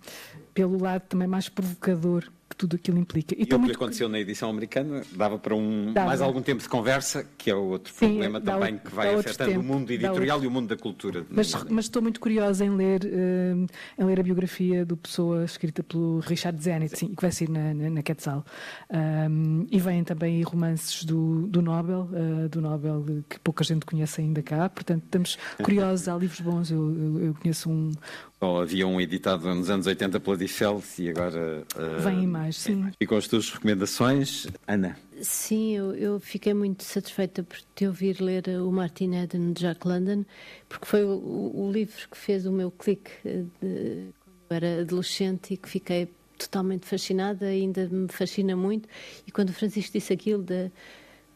pelo lado também mais provocador que tudo aquilo implica. E, estou o que muito aconteceu na edição americana dava para um, Dava. mais algum tempo de conversa, que é o outro Sim, problema também outro- que vai afetando o tempo, mundo dá editorial e o mundo da cultura. Mas, mas estou muito curiosa em ler, eh, em ler a biografia do Pessoa, escrita pelo Richard Zenit, sim, que vai sair na, na, na Quetzal. Um, e vêm também romances do, do Nobel, eh, do Nobel que pouca gente conhece ainda cá. Portanto, estamos *laughs* curiosos, há livros bons. Eu, eu, eu conheço um. Havia um editado nos anos 80 pela Diffel e agora. uh, Vêm mais, sim. E com as tuas recomendações, Ana. Sim, eu, eu fiquei muito satisfeita por te ouvir ler o Martin Eden de Jack London, porque foi o, o- livro que fez o meu clique eh, de, quando eu era adolescente e que fiquei totalmente fascinada, ainda me fascina muito. E quando o Francisco disse aquilo de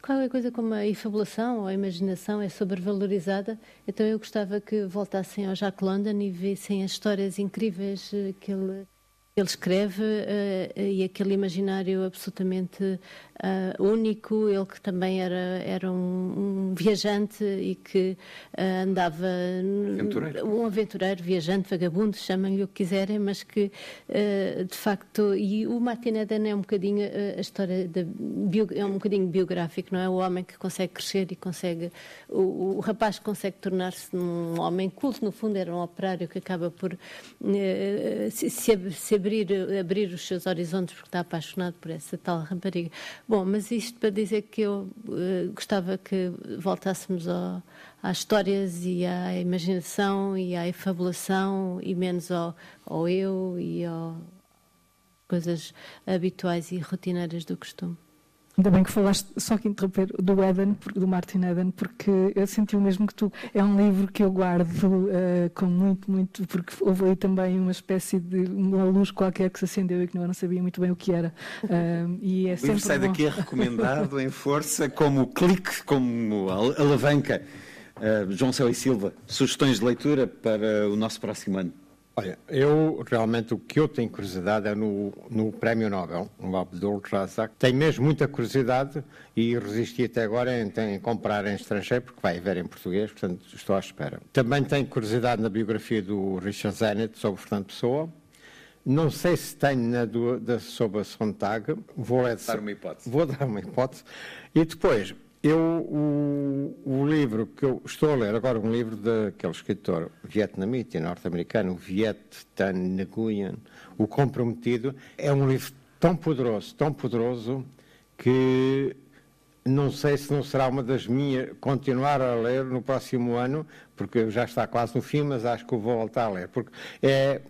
qualquer coisa como a infabulação ou a imaginação é sobrevalorizada, então eu gostava que voltassem ao Jack London e vissem as histórias incríveis eh, que ele ele escreve eh, e aquele imaginário absolutamente ah, único, ele que também era, era um, um viajante e que ah, andava Aventureiro. um aventureiro, viajante, vagabundo, chamem-lhe o que quiserem, mas que de facto, e o Martin Eden é um bocadinho a história da bio- é um bocadinho biográfico, não é? O homem que consegue crescer e consegue o, o rapaz que consegue tornar-se um homem culto, no fundo era um operário que acaba por se, se abrir, abrir os seus horizontes porque está apaixonado por essa tal rapariga. Bom, mas isto para dizer que eu eh, gostava que voltássemos ao, às histórias e à imaginação e à efabulação e menos ao, ao eu e às coisas habituais e rotineiras do costume. Ainda bem que falaste, só que interromper, do Eden, do Martin Eden, porque eu senti o mesmo que tu. É um livro que eu guardo eh, com muito, muito, porque houve aí também uma espécie de uma luz qualquer que se acendeu e que eu não sabia muito bem o que era. Ah, e é O livro sai bom. daqui recomendado em força, como clique, como al- alavanca. Uh, João Céu e Silva, sugestões de leitura para o nosso próximo ano. Olha, eu realmente o que eu tenho curiosidade é no, no Prémio Nobel, o Abdul Razak. Tenho mesmo muita curiosidade e resisti até agora em, em comprar em estrangeiro, porque vai haver em português, portanto estou à espera. Também tenho curiosidade na biografia do Richard Zenit sobre Fernando Pessoa. Não sei se tenho na do, da, sobre a Sontag. Vou Dar uma hipótese. Vou dar uma hipótese. E depois, eu, o, o livro que eu estou a ler agora, um livro daquele escritor vietnamita e norte-americano, Viet Tan Nguyen, O Comprometido, é um livro tão poderoso, tão poderoso, que não sei se não será uma das minhas, continuar a ler no próximo ano, porque já está quase no fim, mas acho que vou voltar a ler, porque é,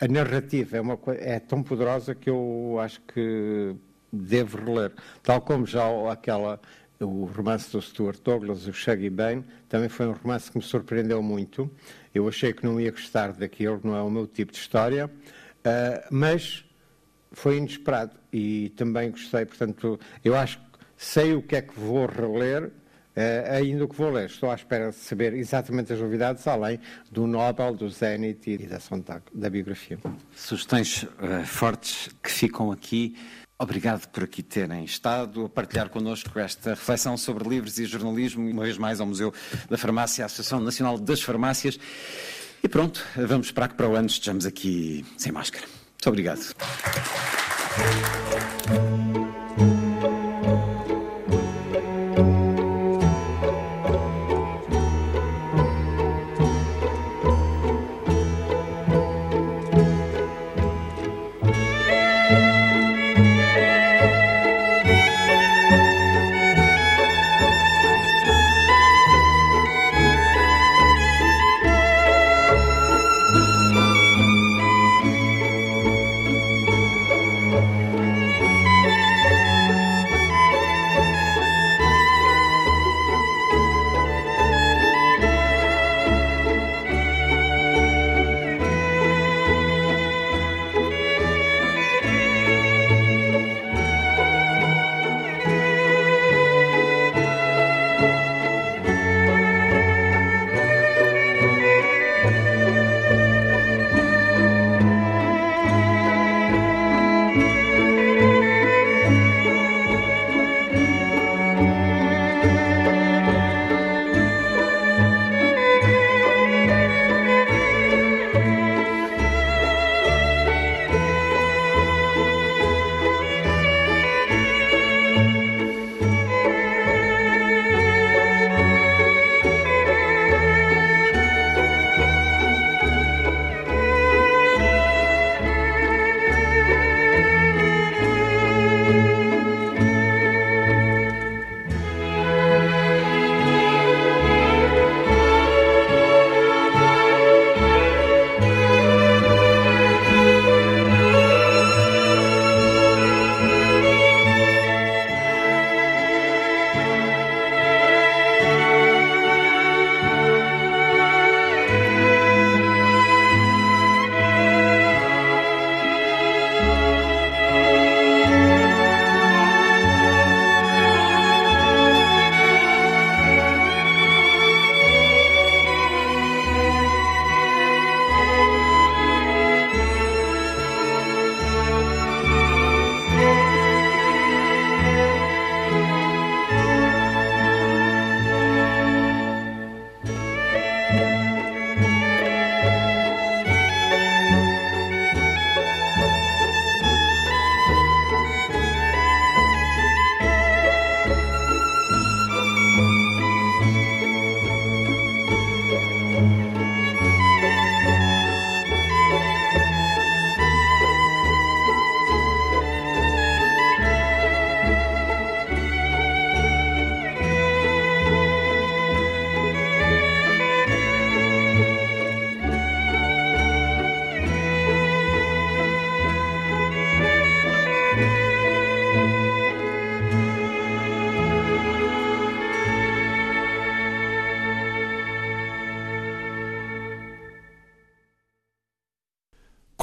a narrativa é, uma, é tão poderosa que eu acho que devo reler. Tal como já aquela, o romance do Stuart Douglas, o Shaggy Bane, também foi um romance que me surpreendeu muito. Eu achei que não ia gostar daquilo, não é o meu tipo de história, ah, mas foi inesperado e também gostei. Portanto, eu acho que sei o que é que vou reler Uh, ainda o que vou ler, estou à espera de saber exatamente as novidades, além do Nobel, do Zenit e da Sontag, da biografia. Sugestões uh, fortes que ficam aqui. Obrigado por aqui terem estado a partilhar connosco esta reflexão sobre livros e jornalismo, uma vez mais ao Museu da Farmácia, a Associação Nacional das Farmácias. E pronto, vamos esperar que para o ano estejamos aqui sem máscara. Muito obrigado.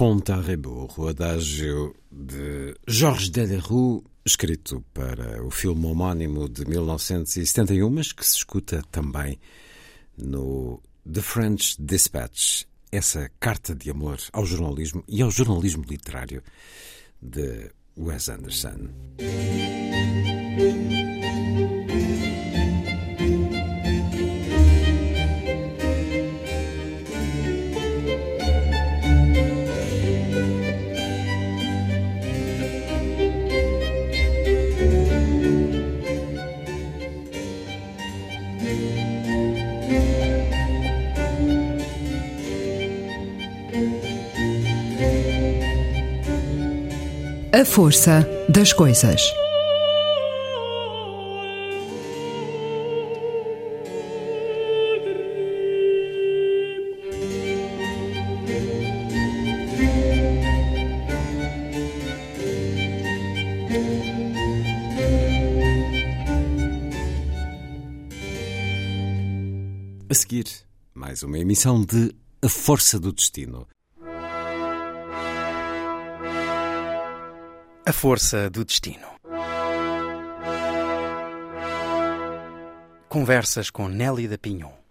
Conta a rebourg, o adágio de Georges Delerue, escrito para o filme homónimo de 1971, mas que se escuta também no The French Dispatch, essa carta de amor ao jornalismo e ao jornalismo literário de Wes Anderson. A força das coisas. A seguir, mais uma emissão de A Força do Destino A força do destino. Conversas com Nelly da Pinhon.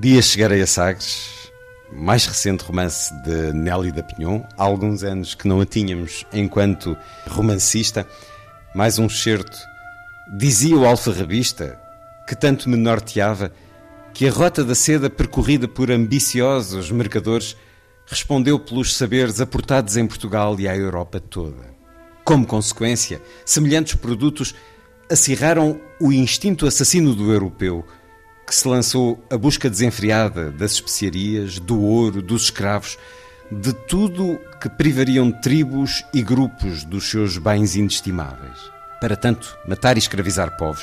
Dia chegarei a Sagres, mais recente romance de Nelly da Pinhon, há alguns anos que não a tínhamos enquanto romancista, mais um certo. Dizia o alfarrabista, que tanto me norteava, que a rota da seda percorrida por ambiciosos mercadores respondeu pelos saberes aportados em Portugal e à Europa toda. Como consequência, semelhantes produtos acirraram o instinto assassino do europeu, que se lançou à busca desenfreada das especiarias, do ouro, dos escravos, de tudo que privariam tribos e grupos dos seus bens inestimáveis. Para tanto, matar e escravizar povos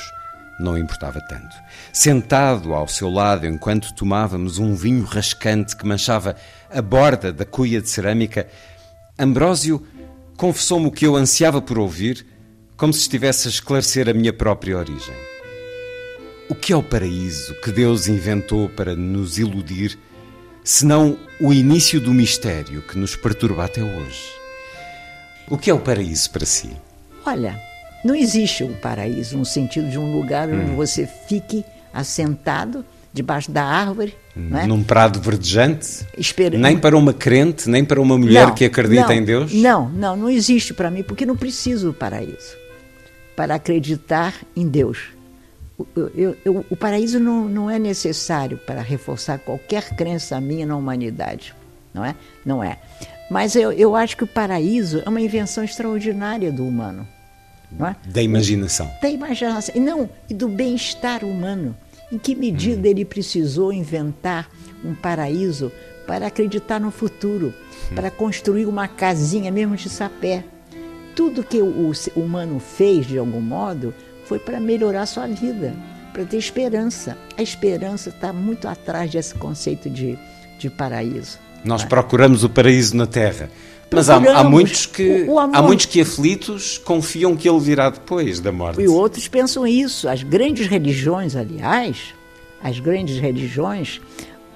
não importava tanto. Sentado ao seu lado enquanto tomávamos um vinho rascante que manchava a borda da cuia de cerâmica, Ambrósio confessou-me o que eu ansiava por ouvir, como se estivesse a esclarecer a minha própria origem. O que é o paraíso que Deus inventou para nos iludir, senão o início do mistério que nos perturba até hoje? O que é o paraíso para si? Olha, não existe um paraíso no sentido de um lugar onde Hum. você fique assentado debaixo da árvore, é? Num prado verdejante? Esperando. Nem para uma crente, nem para uma mulher Não, que acredita não, em Deus? Não, não, não existe para mim, porque não preciso do paraíso para acreditar em Deus. O, eu- eu- o paraíso não, não é necessário para reforçar qualquer crença minha na humanidade, não é? Não é. Mas eu, eu acho que o paraíso é uma invenção extraordinária do humano, não é? Da imaginação. da imaginação, e não, e do bem-estar humano. Em que medida ele precisou inventar um paraíso para acreditar no futuro, para construir uma casinha mesmo de sapé. Tudo que o, o humano fez, de algum modo, foi para melhorar a sua vida, para ter esperança. A esperança está muito atrás desse conceito de, de paraíso. Nós procuramos o paraíso na Terra. Mas há, há muitos que O- o há muitos que aflitos confiam que ele virá depois da morte. E outros pensam isso. As grandes religiões, aliás, as grandes religiões,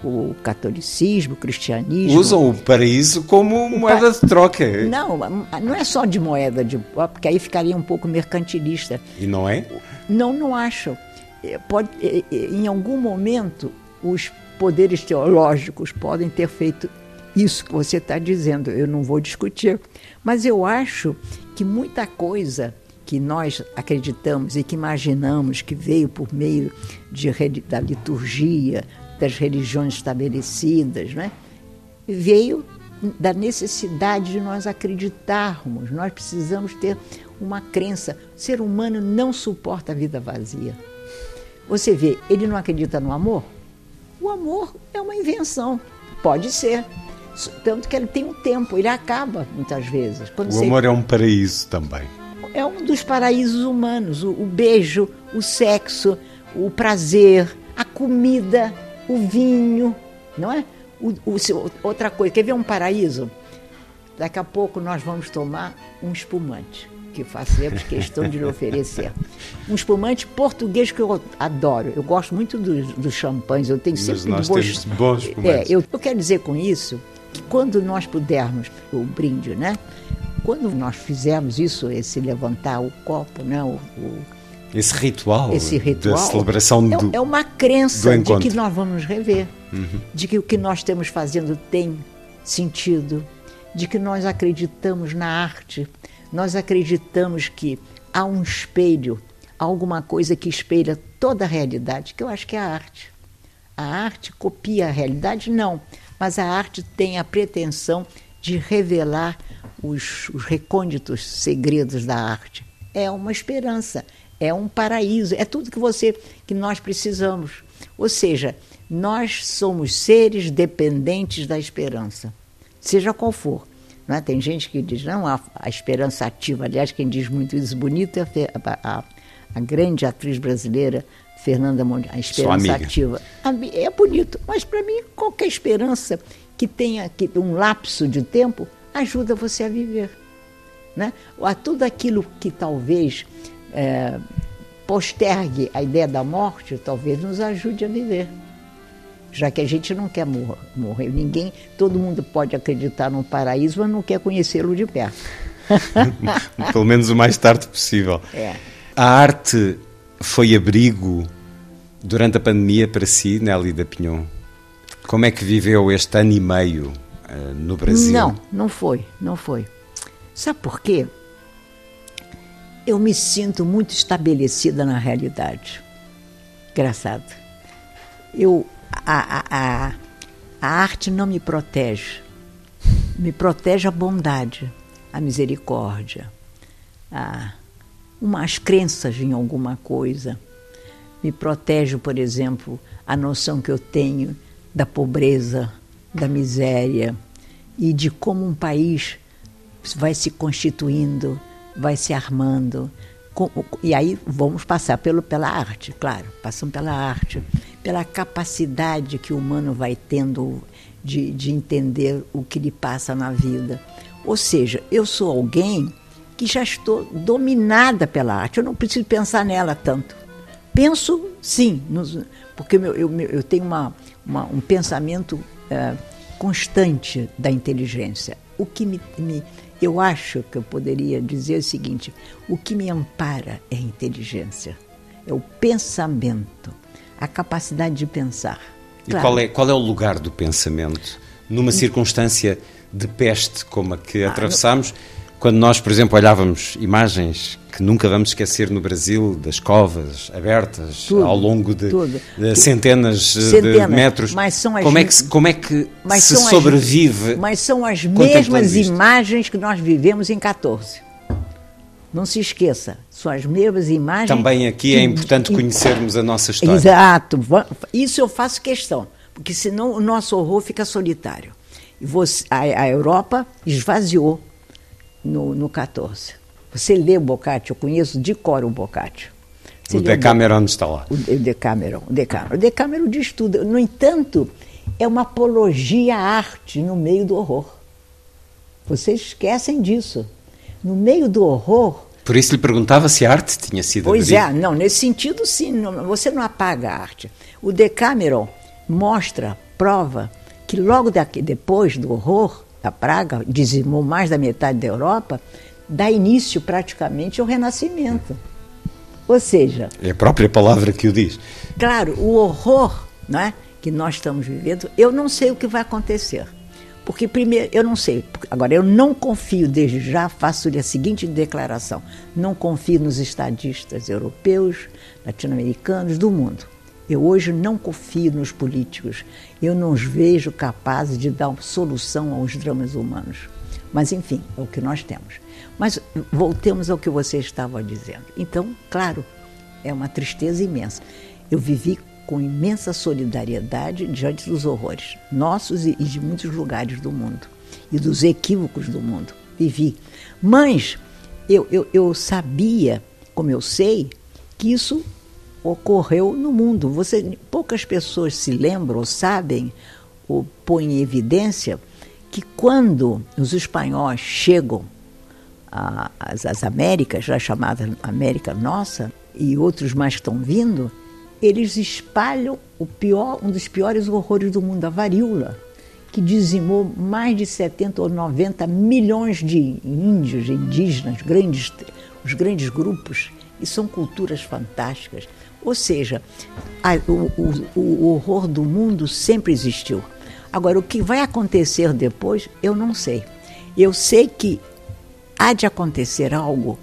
o catolicismo, o cristianismo. Usam o paraíso como moeda de troca. Não, não é só de moeda, de, porque aí ficaria um pouco mercantilista. E não é? Não, não acho. É, Pode, é, é, em algum momento, os poderes teológicos podem ter feito isso que você está dizendo. Eu não vou discutir. Mas eu acho que muita coisa que nós acreditamos e que imaginamos que veio por meio de, da liturgia, das religiões estabelecidas, né? veio da necessidade de nós acreditarmos. Nós precisamos ter uma crença. O ser humano não suporta a vida vazia. Você vê, ele não acredita no amor? O amor é uma invenção. Pode ser. Tanto que ele tem um tempo, ele acaba muitas vezes. Quando O você- amor é um paraíso também. é um dos paraísos humanos. O, o beijo, o sexo, o prazer, a comida, o vinho, não é? O- o outra coisa, quer ver um paraíso? Daqui a pouco nós vamos tomar um espumante, que fazemos questão de lhe oferecer. Um espumante português que eu adoro. Eu gosto muito dos, dos champanhes, eu tenho Mas sempre nós bons... temos bons É, espumantes. eu, eu quero dizer com isso que quando nós pudermos, o brinde, né? Quando nós fizermos isso, esse levantar o copo, né? O, o- Esse ritual, esse ritual da celebração é, do, é uma crença de que nós vamos rever, Uhum. de que o que nós estamos fazendo tem sentido, de que nós acreditamos na arte, nós acreditamos que há um espelho, há alguma coisa que espelha toda a realidade, que eu acho que é a arte. A arte copia a realidade? Não, mas a arte tem a pretensão de revelar os, os recônditos segredos da arte. É uma esperança, é um paraíso, é tudo que você que nós precisamos. Ou seja, nós somos seres dependentes da esperança, seja qual for. Não é? Tem gente que diz, não, a, a esperança ativa. Aliás, quem diz muito isso bonito é a, a, a grande atriz brasileira Fernanda Mondial, a esperança ativa. É bonito, mas para mim qualquer esperança que tenha que, um lapso de tempo ajuda você a viver. Né? A tudo aquilo que talvez é, postergue a ideia da morte, talvez nos ajude a viver. Já que a gente não quer morrer, morrer. ninguém, todo mundo pode acreditar no paraíso, mas não quer conhecê-lo de perto. *laughs* *laughs* Pelo menos o mais tarde possível. É. A arte foi abrigo durante a pandemia para si, Nelly da Pinhon? Como é que viveu este ano e meio uh, no Brasil? Não, não foi, não foi. Sabe por quê? Eu me sinto muito estabelecida na realidade. Engraçado. Eu, a, a, a, a arte não me protege. Me protege a bondade, a misericórdia, a, umas crenças em alguma coisa. Me protege, por exemplo, a noção que eu tenho da pobreza, da miséria e de como um país vai se constituindo, vai se armando. E aí vamos passar pelo, pela arte, claro, passamos pela arte, pela capacidade que o humano vai tendo de, de entender o que lhe passa na vida. Ou seja, eu sou alguém que já estou dominada pela arte, eu não preciso pensar nela tanto. Penso, sim, nos, porque eu, eu, eu tenho uma, uma, um pensamento é, constante da inteligência. O que me, me, eu acho que eu poderia dizer o seguinte: o que me ampara é a inteligência, é o pensamento, a capacidade de pensar. E claro. qual, é, qual é o lugar do pensamento numa circunstância de peste como a que atravessamos? Ah, quando nós, por exemplo, olhávamos imagens que nunca vamos esquecer no Brasil, das covas abertas tudo, ao longo de, de centenas, centenas, de metros, mas são as, como é que, como é que se sobrevive? As, mas são as mesmas imagens que nós vivemos em 14. Não se esqueça, são as mesmas imagens. Também aqui é importante conhecermos a nossa história. Exato, isso eu faço questão, porque senão o nosso horror fica solitário. Você, a, a Europa esvaziou no, no 14. Você lê o Boccaccio, eu conheço de cor o Boccaccio. Você o Decameron está lá. O, Decameron, o Decameron. O Decameron diz tudo. No entanto, é uma apologia à arte no meio do horror. Vocês esquecem disso. No meio do horror. Por isso lhe perguntava se a arte tinha sido. Pois é, não, nesse sentido sim, não, você não apaga a arte. O Decameron mostra, prova, que logo daqui, depois do horror, da praga, dizimou mais da metade da Europa, dá início praticamente ao renascimento. Ou seja. É a própria palavra que o diz. Claro, o horror não é, que nós estamos vivendo, eu não sei o que vai acontecer. Porque, primeiro, eu não sei. Agora, eu não confio, desde já, faço-lhe a seguinte declaração: não confio nos estadistas europeus, latino-americanos, do mundo. Eu hoje não confio nos políticos. Eu não os vejo capazes de dar solução aos dramas humanos. Mas, enfim, é o que nós temos. Mas voltemos ao que você estava dizendo. Então, claro, é uma tristeza imensa. Eu vivi com imensa solidariedade diante dos horrores nossos e de muitos lugares do mundo e dos equívocos do mundo. Vivi. Mas eu, eu, eu sabia, como eu sei, que isso ocorreu no mundo. Você, poucas pessoas se lembram ou sabem ou põem em evidência que quando os espanhóis chegam às, às Américas, já chamada América Nossa, e outros mais que estão vindo, eles espalham o pior, um dos piores horrores do mundo, a varíola, que dizimou mais de 70 ou 90 milhões de índios, indígenas, grandes, os grandes grupos, e são culturas fantásticas. Ou seja, a, o, o, o horror do mundo sempre existiu. Agora, o que vai acontecer depois, eu não sei. Eu sei que há de acontecer algo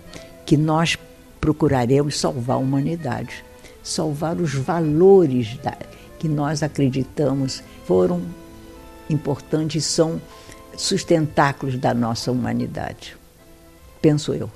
que nós procuraremos salvar a humanidade, salvar os valores da, que nós acreditamos foram importantes, são sustentáculos da nossa humanidade. Penso eu.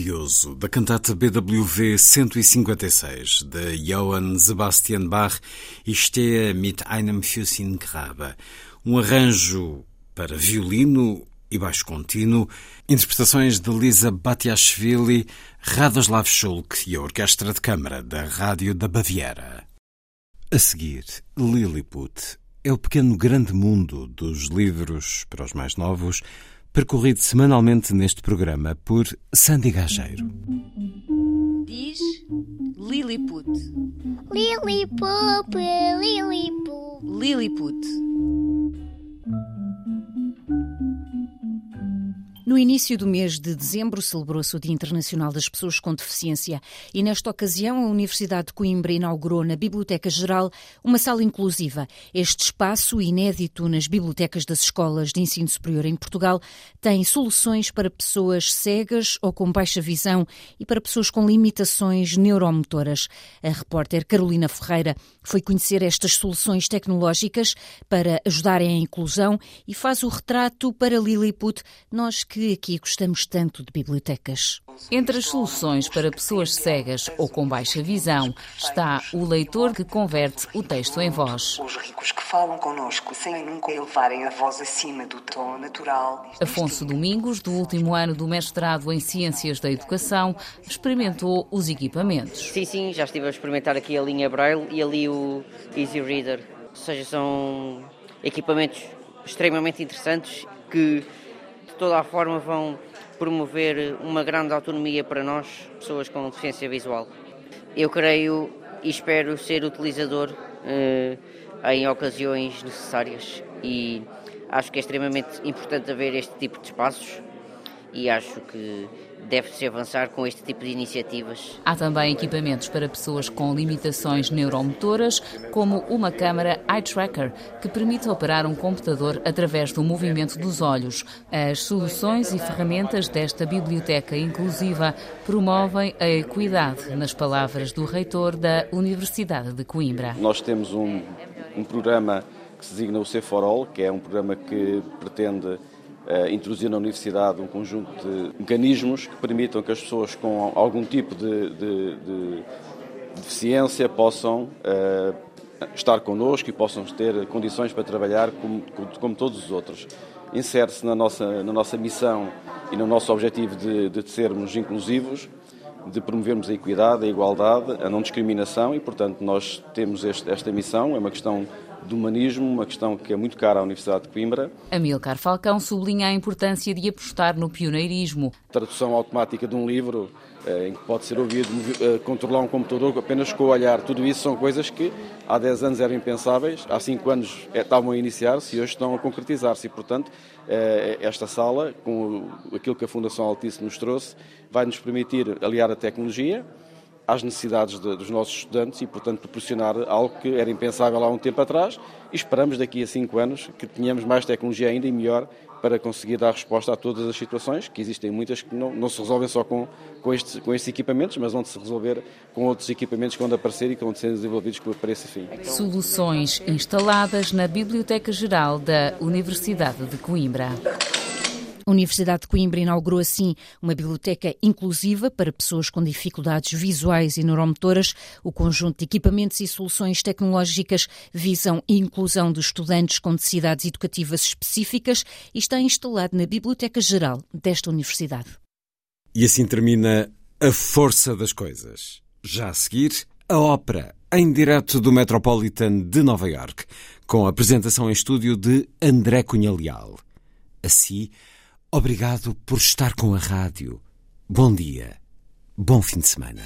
Arioso, da cantata BWV 156, de Johann Sebastian Bach, Stehe mit einem Füßchen Grabe. Um arranjo para violino e baixo contínuo, interpretações de Lisa Batiashvili, Radoslav Schulk e a Orquestra de Câmara da Rádio da Baviera. A seguir, Lilliput é o pequeno grande mundo dos livros para os mais novos, percorrido semanalmente neste programa por Sandy Gageiro. Diz Lilliput. Lilliput, Lilliput. Lilliput. No início do mês de dezembro celebrou-se o Dia Internacional das Pessoas com Deficiência e nesta ocasião a Universidade de Coimbra inaugurou na Biblioteca Geral uma sala inclusiva. Este espaço, inédito nas bibliotecas das escolas de ensino superior em Portugal, tem soluções para pessoas cegas ou com baixa visão e para pessoas com limitações neuromotoras. A repórter Carolina Ferreira foi conhecer estas soluções tecnológicas para ajudarem a inclusão e faz o retrato para Lilliput, nós que que aqui gostamos tanto de bibliotecas. Entre as soluções para pessoas cegas ou com baixa visão está o leitor que converte o texto em voz. Os ricos que falam connosco sem nunca elevarem a voz acima do tom natural. Afonso Domingos, do último ano do mestrado em Ciências da Educação, experimentou os equipamentos. Sim, sim, já estive a experimentar aqui a linha Braille e ali o Easy Reader. Ou seja, são equipamentos extremamente interessantes que toda a forma vão promover uma grande autonomia para nós, pessoas com deficiência visual. Eu creio e espero ser utilizador eh, em ocasiões necessárias e acho que é extremamente importante haver este tipo de espaços e acho que deve-se avançar com este tipo de iniciativas. Há também equipamentos para pessoas com limitações neuromotoras, como uma câmara eye tracker, que permite operar um computador através do movimento dos olhos. As soluções e ferramentas desta biblioteca inclusiva promovem a equidade, nas palavras do reitor da Universidade de Coimbra. Nós temos um, um programa que se designa o C for All, que é um programa que pretende introduzir na universidade um conjunto de mecanismos que permitam que as pessoas com algum tipo de, de, de deficiência possam uh, estar connosco e possam ter condições para trabalhar como, como todos os outros. Insere-se na nossa, na nossa missão e no nosso objetivo de, de sermos inclusivos, de promovermos a equidade, a igualdade, a não discriminação e, portanto, nós temos este, esta missão, é uma questão do humanismo, uma questão que é muito cara à Universidade de Coimbra. Amilcar Falcão sublinha a importância de apostar no pioneirismo. Tradução automática de um livro eh, em que pode ser ouvido, eh, controlar um computador apenas com o olhar, tudo isso são coisas que há 10 anos eram impensáveis, há 5 anos eh, estavam a iniciar-se e hoje estão a concretizar-se. E, portanto, esta sala, com aquilo que a Fundação Altice nos trouxe, vai nos permitir aliar a tecnologia, às necessidades de, dos nossos estudantes e, portanto, proporcionar algo que era impensável há um tempo atrás e esperamos daqui a cinco anos que tenhamos mais tecnologia ainda e melhor para conseguir dar resposta a todas as situações, que existem muitas que não, não se resolvem só com, com, estes, com estes equipamentos, mas vão se resolver com outros equipamentos que vão aparecer e que vão ser desenvolvidos para esse fim. Soluções instaladas na Biblioteca Geral da Universidade de Coimbra. A Universidade de Coimbra inaugurou assim uma biblioteca inclusiva para pessoas com dificuldades visuais e neuromotoras. O conjunto de equipamentos e soluções tecnológicas visam a inclusão dos estudantes com necessidades educativas específicas e está instalado na Biblioteca Geral desta universidade. E assim termina A Força das Coisas. Já a seguir, a ópera em direto do Metropolitan de Nova York, com a apresentação em estúdio de André Cunha Leal. Assim, Obrigado por estar com a rádio. Bom dia. Bom fim de semana.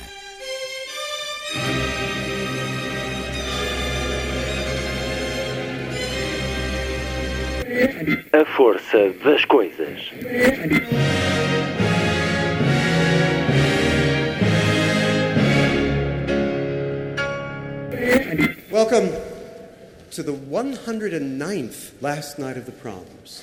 A força das coisas. Welcome to the 109th last night of the proms.